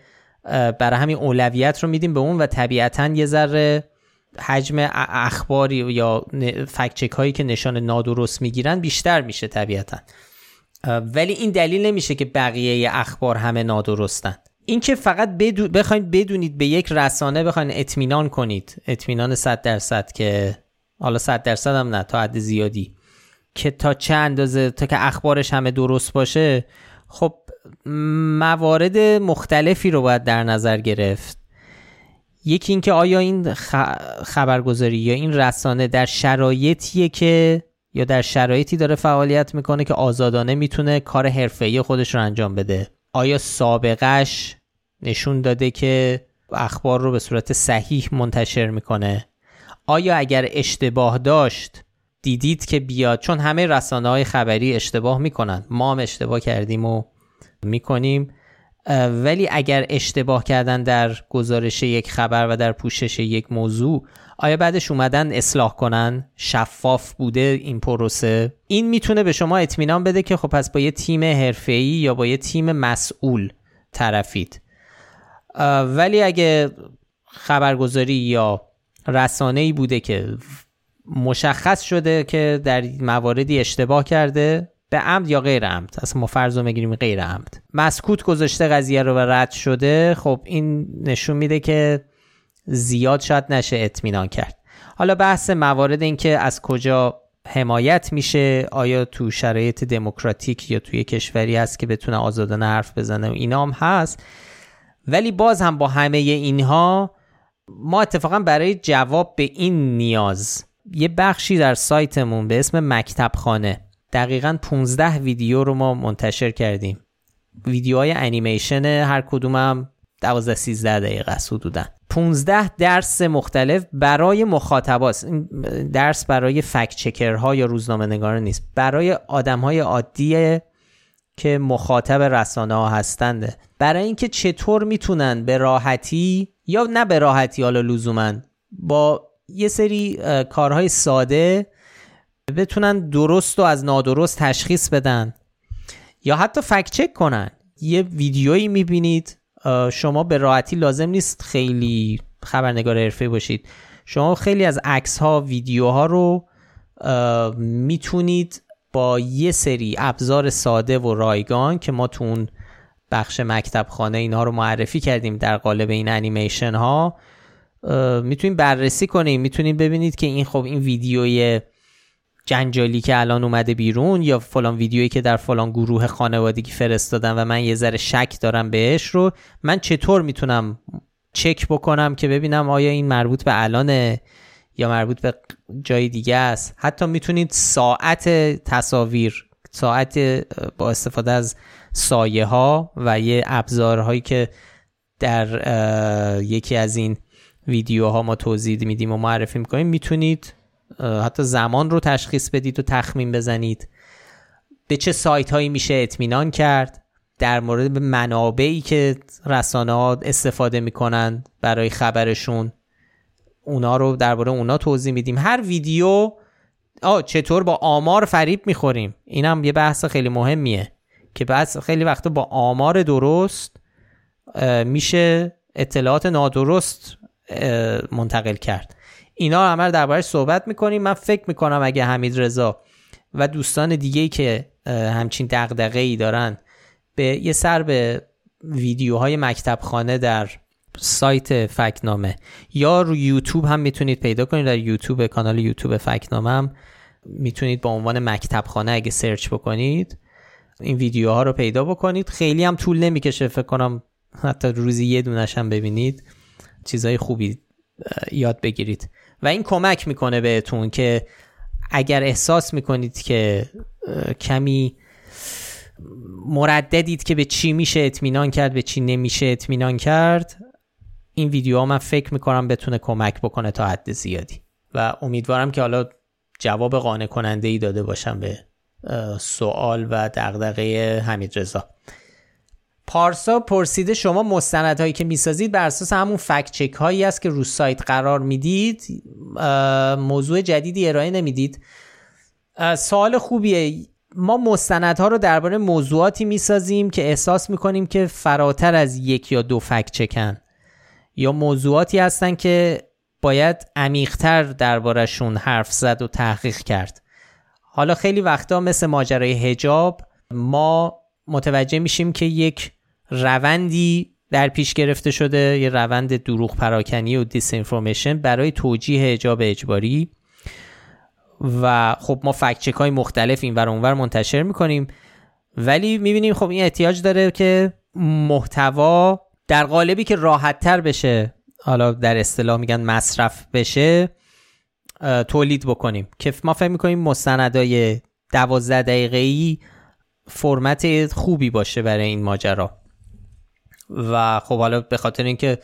برای همین اولویت رو میدیم به اون و طبیعتا یه ذره حجم اخباری یا فکچک هایی که نشان نادرست می‌گیرن بیشتر میشه طبیعتا. ولی این دلیل نمیشه که بقیه اخبار همه نادرستن. این که فقط بدو... بخواید بدونید به یک رسانه بخواید اطمینان کنید. اطمینان 100 درصد که حالا 100 درصد هم نه تا حد زیادی. که تا چه اندازه تا که اخبارش همه درست باشه خب موارد مختلفی رو باید در نظر گرفت. یکی اینکه آیا این خبرگزاری یا این رسانه در شرایطیه که یا در شرایطی داره فعالیت می‌کنه که آزادانه می‌تونه کار حرفه‌ای خودش رو انجام بده؟ آیا سابقش نشون داده که اخبار رو به صورت صحیح منتشر می‌کنه؟ آیا اگر اشتباه داشت دیدید که بیاد؟ چون همه رسانه های خبری اشتباه می‌کنن. ما هم اشتباه کردیم و می‌کنیم. ولی اگر اشتباه کردن در گزارش یک خبر و در پوشش یک موضوع آیا بعدش اومدن اصلاح کنن؟ شفاف بوده این پروسه؟ این می‌تونه به شما اطمینان بده که خب پس با یه تیم حرفه‌ای یا با یه تیم مسئول طرفید. ولی اگه خبرگزاری یا رسانه ای بوده که مشخص شده که در مواردی اشتباه کرده به عمد یا غیر عمد؟ اصلا ما فرض رو بگیریم غیر عمد. مسکوت گذاشته قضیه رو و رد شده خب این نشون میده که زیاد شاید نشه اطمینان کرد. حالا بحث موارد این که از کجا حمایت میشه آیا تو شرایط دموکراتیک یا توی کشوری هست که بتونه آزادانه حرف بزنه و اینا هم هست. ولی باز هم با همه اینها ما اتفاقا برای جواب به این نیاز یه بخشی در سایتمون به اسم مکتب خانه دقیقا 15 ویدیو رو ما منتشر کردیم. ویدیوهای انیمیشن هر کدومم 12 13 دقیقه است حدودا. 15 درس مختلف برای مخاطباست. درس برای فکت چکرها یا روزنامه نگاران نیست. برای آدم های عادی که مخاطب رسانه ها هستند. برای اینکه چطور می‌تونن به راحتی یا نه به راحتی حالا لزوما با یه سری کارهای ساده بتونن درست و از نادرست تشخیص بدن. یا حتی فکت چک کنن. یه ویدیویی می‌بینید. شما به راحتی لازم نیست خیلی خبرنگار حرفه باشید. شما خیلی از عکس ها ویدیو ها رو می‌تونید با یه سری ابزار ساده و رایگان که ما تو اون بخش مکتب خانه اینها رو معرفی کردیم در قالب این انیمیشن ها می‌تونید بررسی کنیم می‌تونید ببینید که این خب این ویدیوی جنجالی که الان اومده بیرون یا فلان ویدیویی که در فلان گروه خانوادگی فرستادن و من یه ذره شک دارم بهش رو من چطور می‌تونم چک بکنم که ببینم آیا این مربوط به الانه یا مربوط به جای دیگه است؟ حتی می‌تونید ساعت تصاویر ساعت با استفاده از سایه ها و یه ابزارهایی که در یکی از این ویدیوها ما توضیح میدیم و معرفی می‌کنیم می‌تونید حتی زمان رو تشخیص بدید و تخمین بزنید. به چه سایت هایی میشه اطمینان کرد؟ در مورد منابعی که رسانه ها استفاده می‌کنن برای خبرشون. اونا رو درباره اونا توضیح میدیم. هر ویدیو آه چطور با آمار فریب می‌خوریم؟ اینم یه بحث خیلی مهمیه که بعض خیلی وقتا با آمار درست میشه اطلاعات نادرست منتقل کرد. اینا همه دربارش صحبت می‌کنیم. من فکر می‌کنم اگه حمید رضا و دوستان دیگه که همچین دغدغه ای دارن به یه سر به ویدیوهای مکتب خانه در سایت فکنامه یا رو یوتیوب هم می‌تونید پیدا کنید. در یوتیوب کانال یوتیوب فکنامه هم می‌تونید با عنوان مکتب خانه اگه سرچ بکنید این ویدیوها رو پیدا بکنید. خیلی هم طول نمی‌کشه فکر کنم حتی روزی یه دونش هم ببینید. چیزای خوبی یاد بگیرید. و این کمک می‌کنه بهتون که اگر احساس می‌کنید که کمی مرددید که به چی میشه اطمینان کرد به چی نمیشه اطمینان کرد این ویدیو ها من فکر می‌کنم بتونه کمک بکنه تا حد زیادی. و امیدوارم که حالا جواب قانع کننده ای داده باشم به سوال و دغدغه حمید رضا پارسا پرسیده شما مستندهایی که می‌سازید بر اساس همون فکت چک هایی است که رو سایت قرار می‌دید؟ موضوع جدیدی ارائه نمی‌دید. سوال خوبیه. ما مستندها رو درباره موضوعاتی می‌سازیم که احساس می‌کنیم که فراتر از یک یا دو فکت چکن یا موضوعاتی هستن که باید عمیقتر دربارهشون حرف زد و تحقیق کرد. حالا خیلی وقتا مثل ماجرای هجاب ما متوجه میشیم که یک روندی در پیش گرفته شده یه روند دروغ پراکنی و دیس برای توجیه هجاب اجباری. و خب ما فکچک های مختلف این ور اونور منتشر می‌کنیم. ولی می‌بینیم خب این احتیاج داره که محتوا در قالبی که راحت تر بشه حالا در اصطلاح میگن مصرف بشه تولید بکنیم. که ما فکر می‌کنیم مستندای دوازده دقیقه ای فرمت خوبی باشه برای این ماجرا. و خب حالا به خاطر اینکه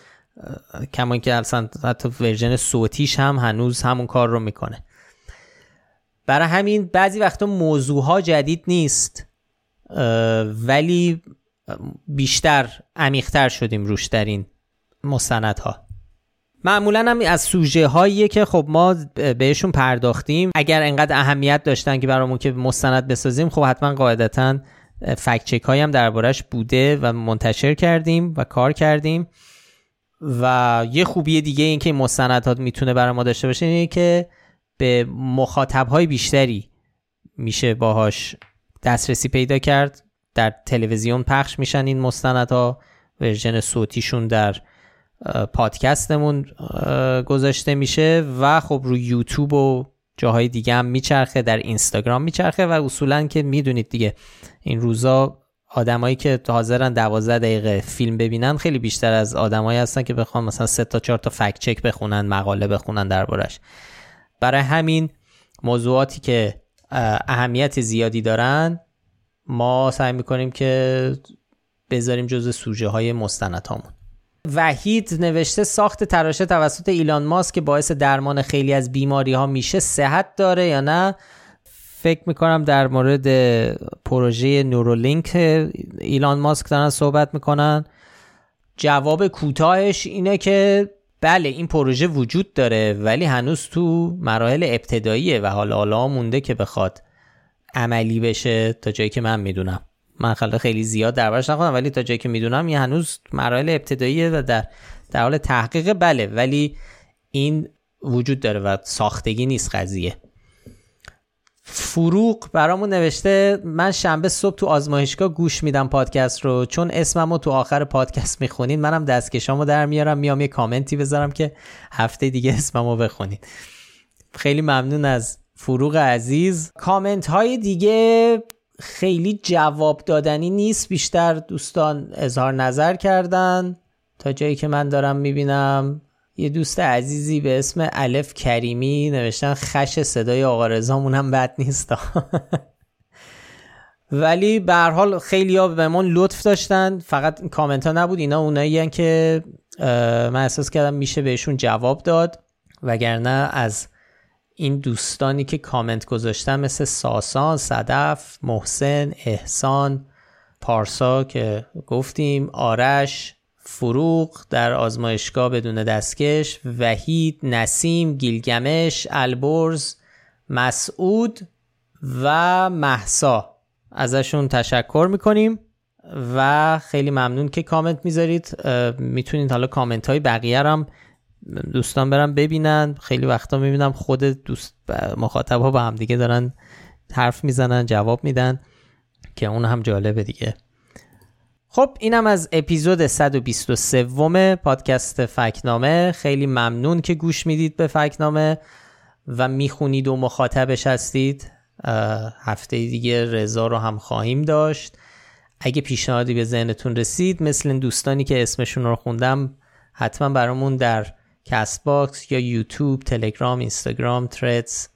کما اینکه اصلا حتی ورژن صوتیش هم هنوز همون کار رو می‌کنه. برای همین بعضی وقتا موضوع ها جدید نیست ولی بیشتر عمیقتر شدیم روش در این مستندها. معمولا هم از سوژه هاییه که خب ما بهشون پرداختیم اگر انقدر اهمیت داشتن که برامون که مستند بسازیم خب حتما قاعدتا فکت چک هم دربارش بوده و منتشر کردیم و کار کردیم. و یه خوبی دیگه این که این مستندات می‌تونه برای ما داشته باشه اینه که به مخاطب های بیشتری میشه باهاش دسترسی پیدا کرد. در تلویزیون پخش میشن این مستندها. ورژن صوتیشون در پادکستمون گذاشته میشه. و خب روی یوتیوب و جاهای دیگه هم میچرخه در اینستاگرام میچرخه و اصولا که می‌دونید دیگه این روزا آدمایی که حاضرن 12 دقیقه فیلم ببینن خیلی بیشتر از آدمایی هستن که بخوان مثلا 3 تا 4 تا فکت چک بخونن مقاله بخونن دربارش برای همین موضوعاتی که اهمیت زیادی دارن ما سعی می‌کنیم که بذاریم جز سوژه های مستند. وحید نوشته ساخت تراشه توسط ایلان ماسک که باعث درمان خیلی از بیماری ها میشه صحت داره یا نه؟ فکر می‌کنم در مورد پروژه نورولینک ایلان ماسک دارن صحبت می‌کنن. جواب کوتاهش اینه که بله این پروژه وجود داره ولی هنوز تو مراحل ابتداییه و حالا حالا مونده که بخواد عملی بشه تا جایی که من می‌دونم. من خیلی زیاد دربارش نخوندم ولی تا جایی که می‌دونم این هنوز مراحل ابتداییه و در در حال تحقیق بله ولی این وجود داره و ساختگی نیست قضیه. فروغ برامون نوشته من شنبه صبح تو آزمایشگاه گوش میدم پادکست رو چون اسمم رو تو آخر پادکست می‌خونین منم دستکشامو در میارم میام یه کامنتی بذارم که هفته دیگه اسمم رو بخونید. خیلی ممنون از فروغ عزیز. کامنت های دیگه خیلی جواب دادنی نیست. بیشتر دوستان اظهار نظر کردن. تا جایی که من دارم می‌بینم یه دوست عزیزی به اسم الف کریمی نوشتن خش صدای آقا رزامون هم بد نیست. ولی به هر حال خیلی ها به من لطف داشتن. فقط کامنت ها نبود اینا اونایی که من احساس کردم میشه بهشون جواب داد. وگرنه از این دوستانی که کامنت گذاشتن مثل ساسان، صدف، محسن، احسان، پارسا که گفتیم آرش، فروغ در آزمایشگاه بدون دستکش، وحید، نسیم، گیلگمش، البرز، مسعود و محسا ازشون تشکر می‌کنیم و خیلی ممنون که کامنت می‌ذارید. می‌تونید حالا کامنت های بقیه هم دوستان برم ببینن. خیلی وقتا می‌بینم خود دوست مخاطب ها با هم دیگه دارن حرف می‌زنن جواب میدن که اون هم جالبه دیگه. خب اینم از اپیزود 123 پادکست فکت‌نامه. خیلی ممنون که گوش می‌دید به فکت‌نامه و می‌خونید و مخاطبش هستید. هفته دیگه رضا رو هم خواهیم داشت. اگه پیشنهادی به ذهنتون رسید مثل دوستانی که اسمشون رو خوندم حتما برامون در Castbox یا یوتیوب تلگرام اینستاگرام Threads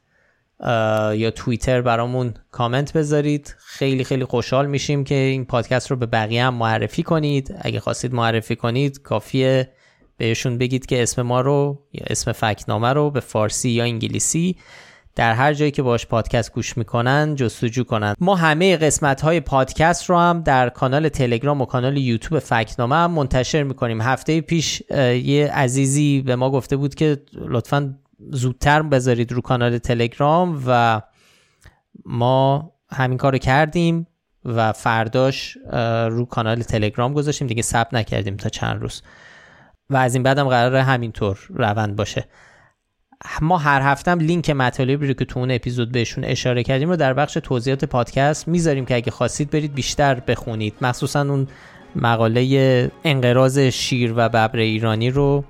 یا توییتر برامون کامنت بذارید. خیلی خیلی خوشحال میشیم که این پادکست رو به بقیه هم معرفی کنید. اگه خواستید معرفی کنید کافیه. بهشون بگید که اسم ما رو یا اسم فکنامه رو به فارسی یا انگلیسی در هر جایی که باش پادکست گوش می‌کنن جستجو کنن. ما همه قسمت های پادکست رو هم در کانال تلگرام و کانال یوتیوب فکنامه هم منتشر می‌کنیم. هفته پیش یه عزیزی به ما گفته بود که لطفا زودتر بذارید رو کانال تلگرام و ما همین کارو کردیم و فرداش رو کانال تلگرام گذاشتیم. دیگه ثبت نکردیم تا چند روز. و از این بعدم قرار همینطور روند باشه. ما هر هفتم لینک مطالبی رو که تو اون اپیزود بهشون اشاره کردیم رو در بخش توضیحات پادکست می‌ذاریم که اگه خواستید برید بیشتر بخونید. مخصوصا اون مقاله انقراض شیر و ببر ایرانی رو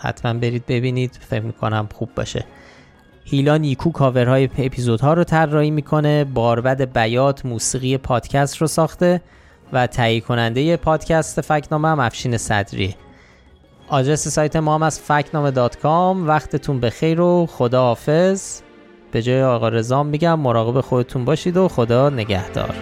حتما برید ببینید. فکر می‌کنم خوب باشه. هیلا نیکو کاورهای اپیزودها رو طراحی می‌کنه باربد بیات موسیقی پادکست رو ساخته و تهیه کننده پادکست فکنامه هم افشین صدری. آدرس سایت ما هم از فکنامه دات کام. وقتتون بخیر و خدا حافظ به جای آقا رزام میگم مراقب خودتون باشید و خدا نگهدار.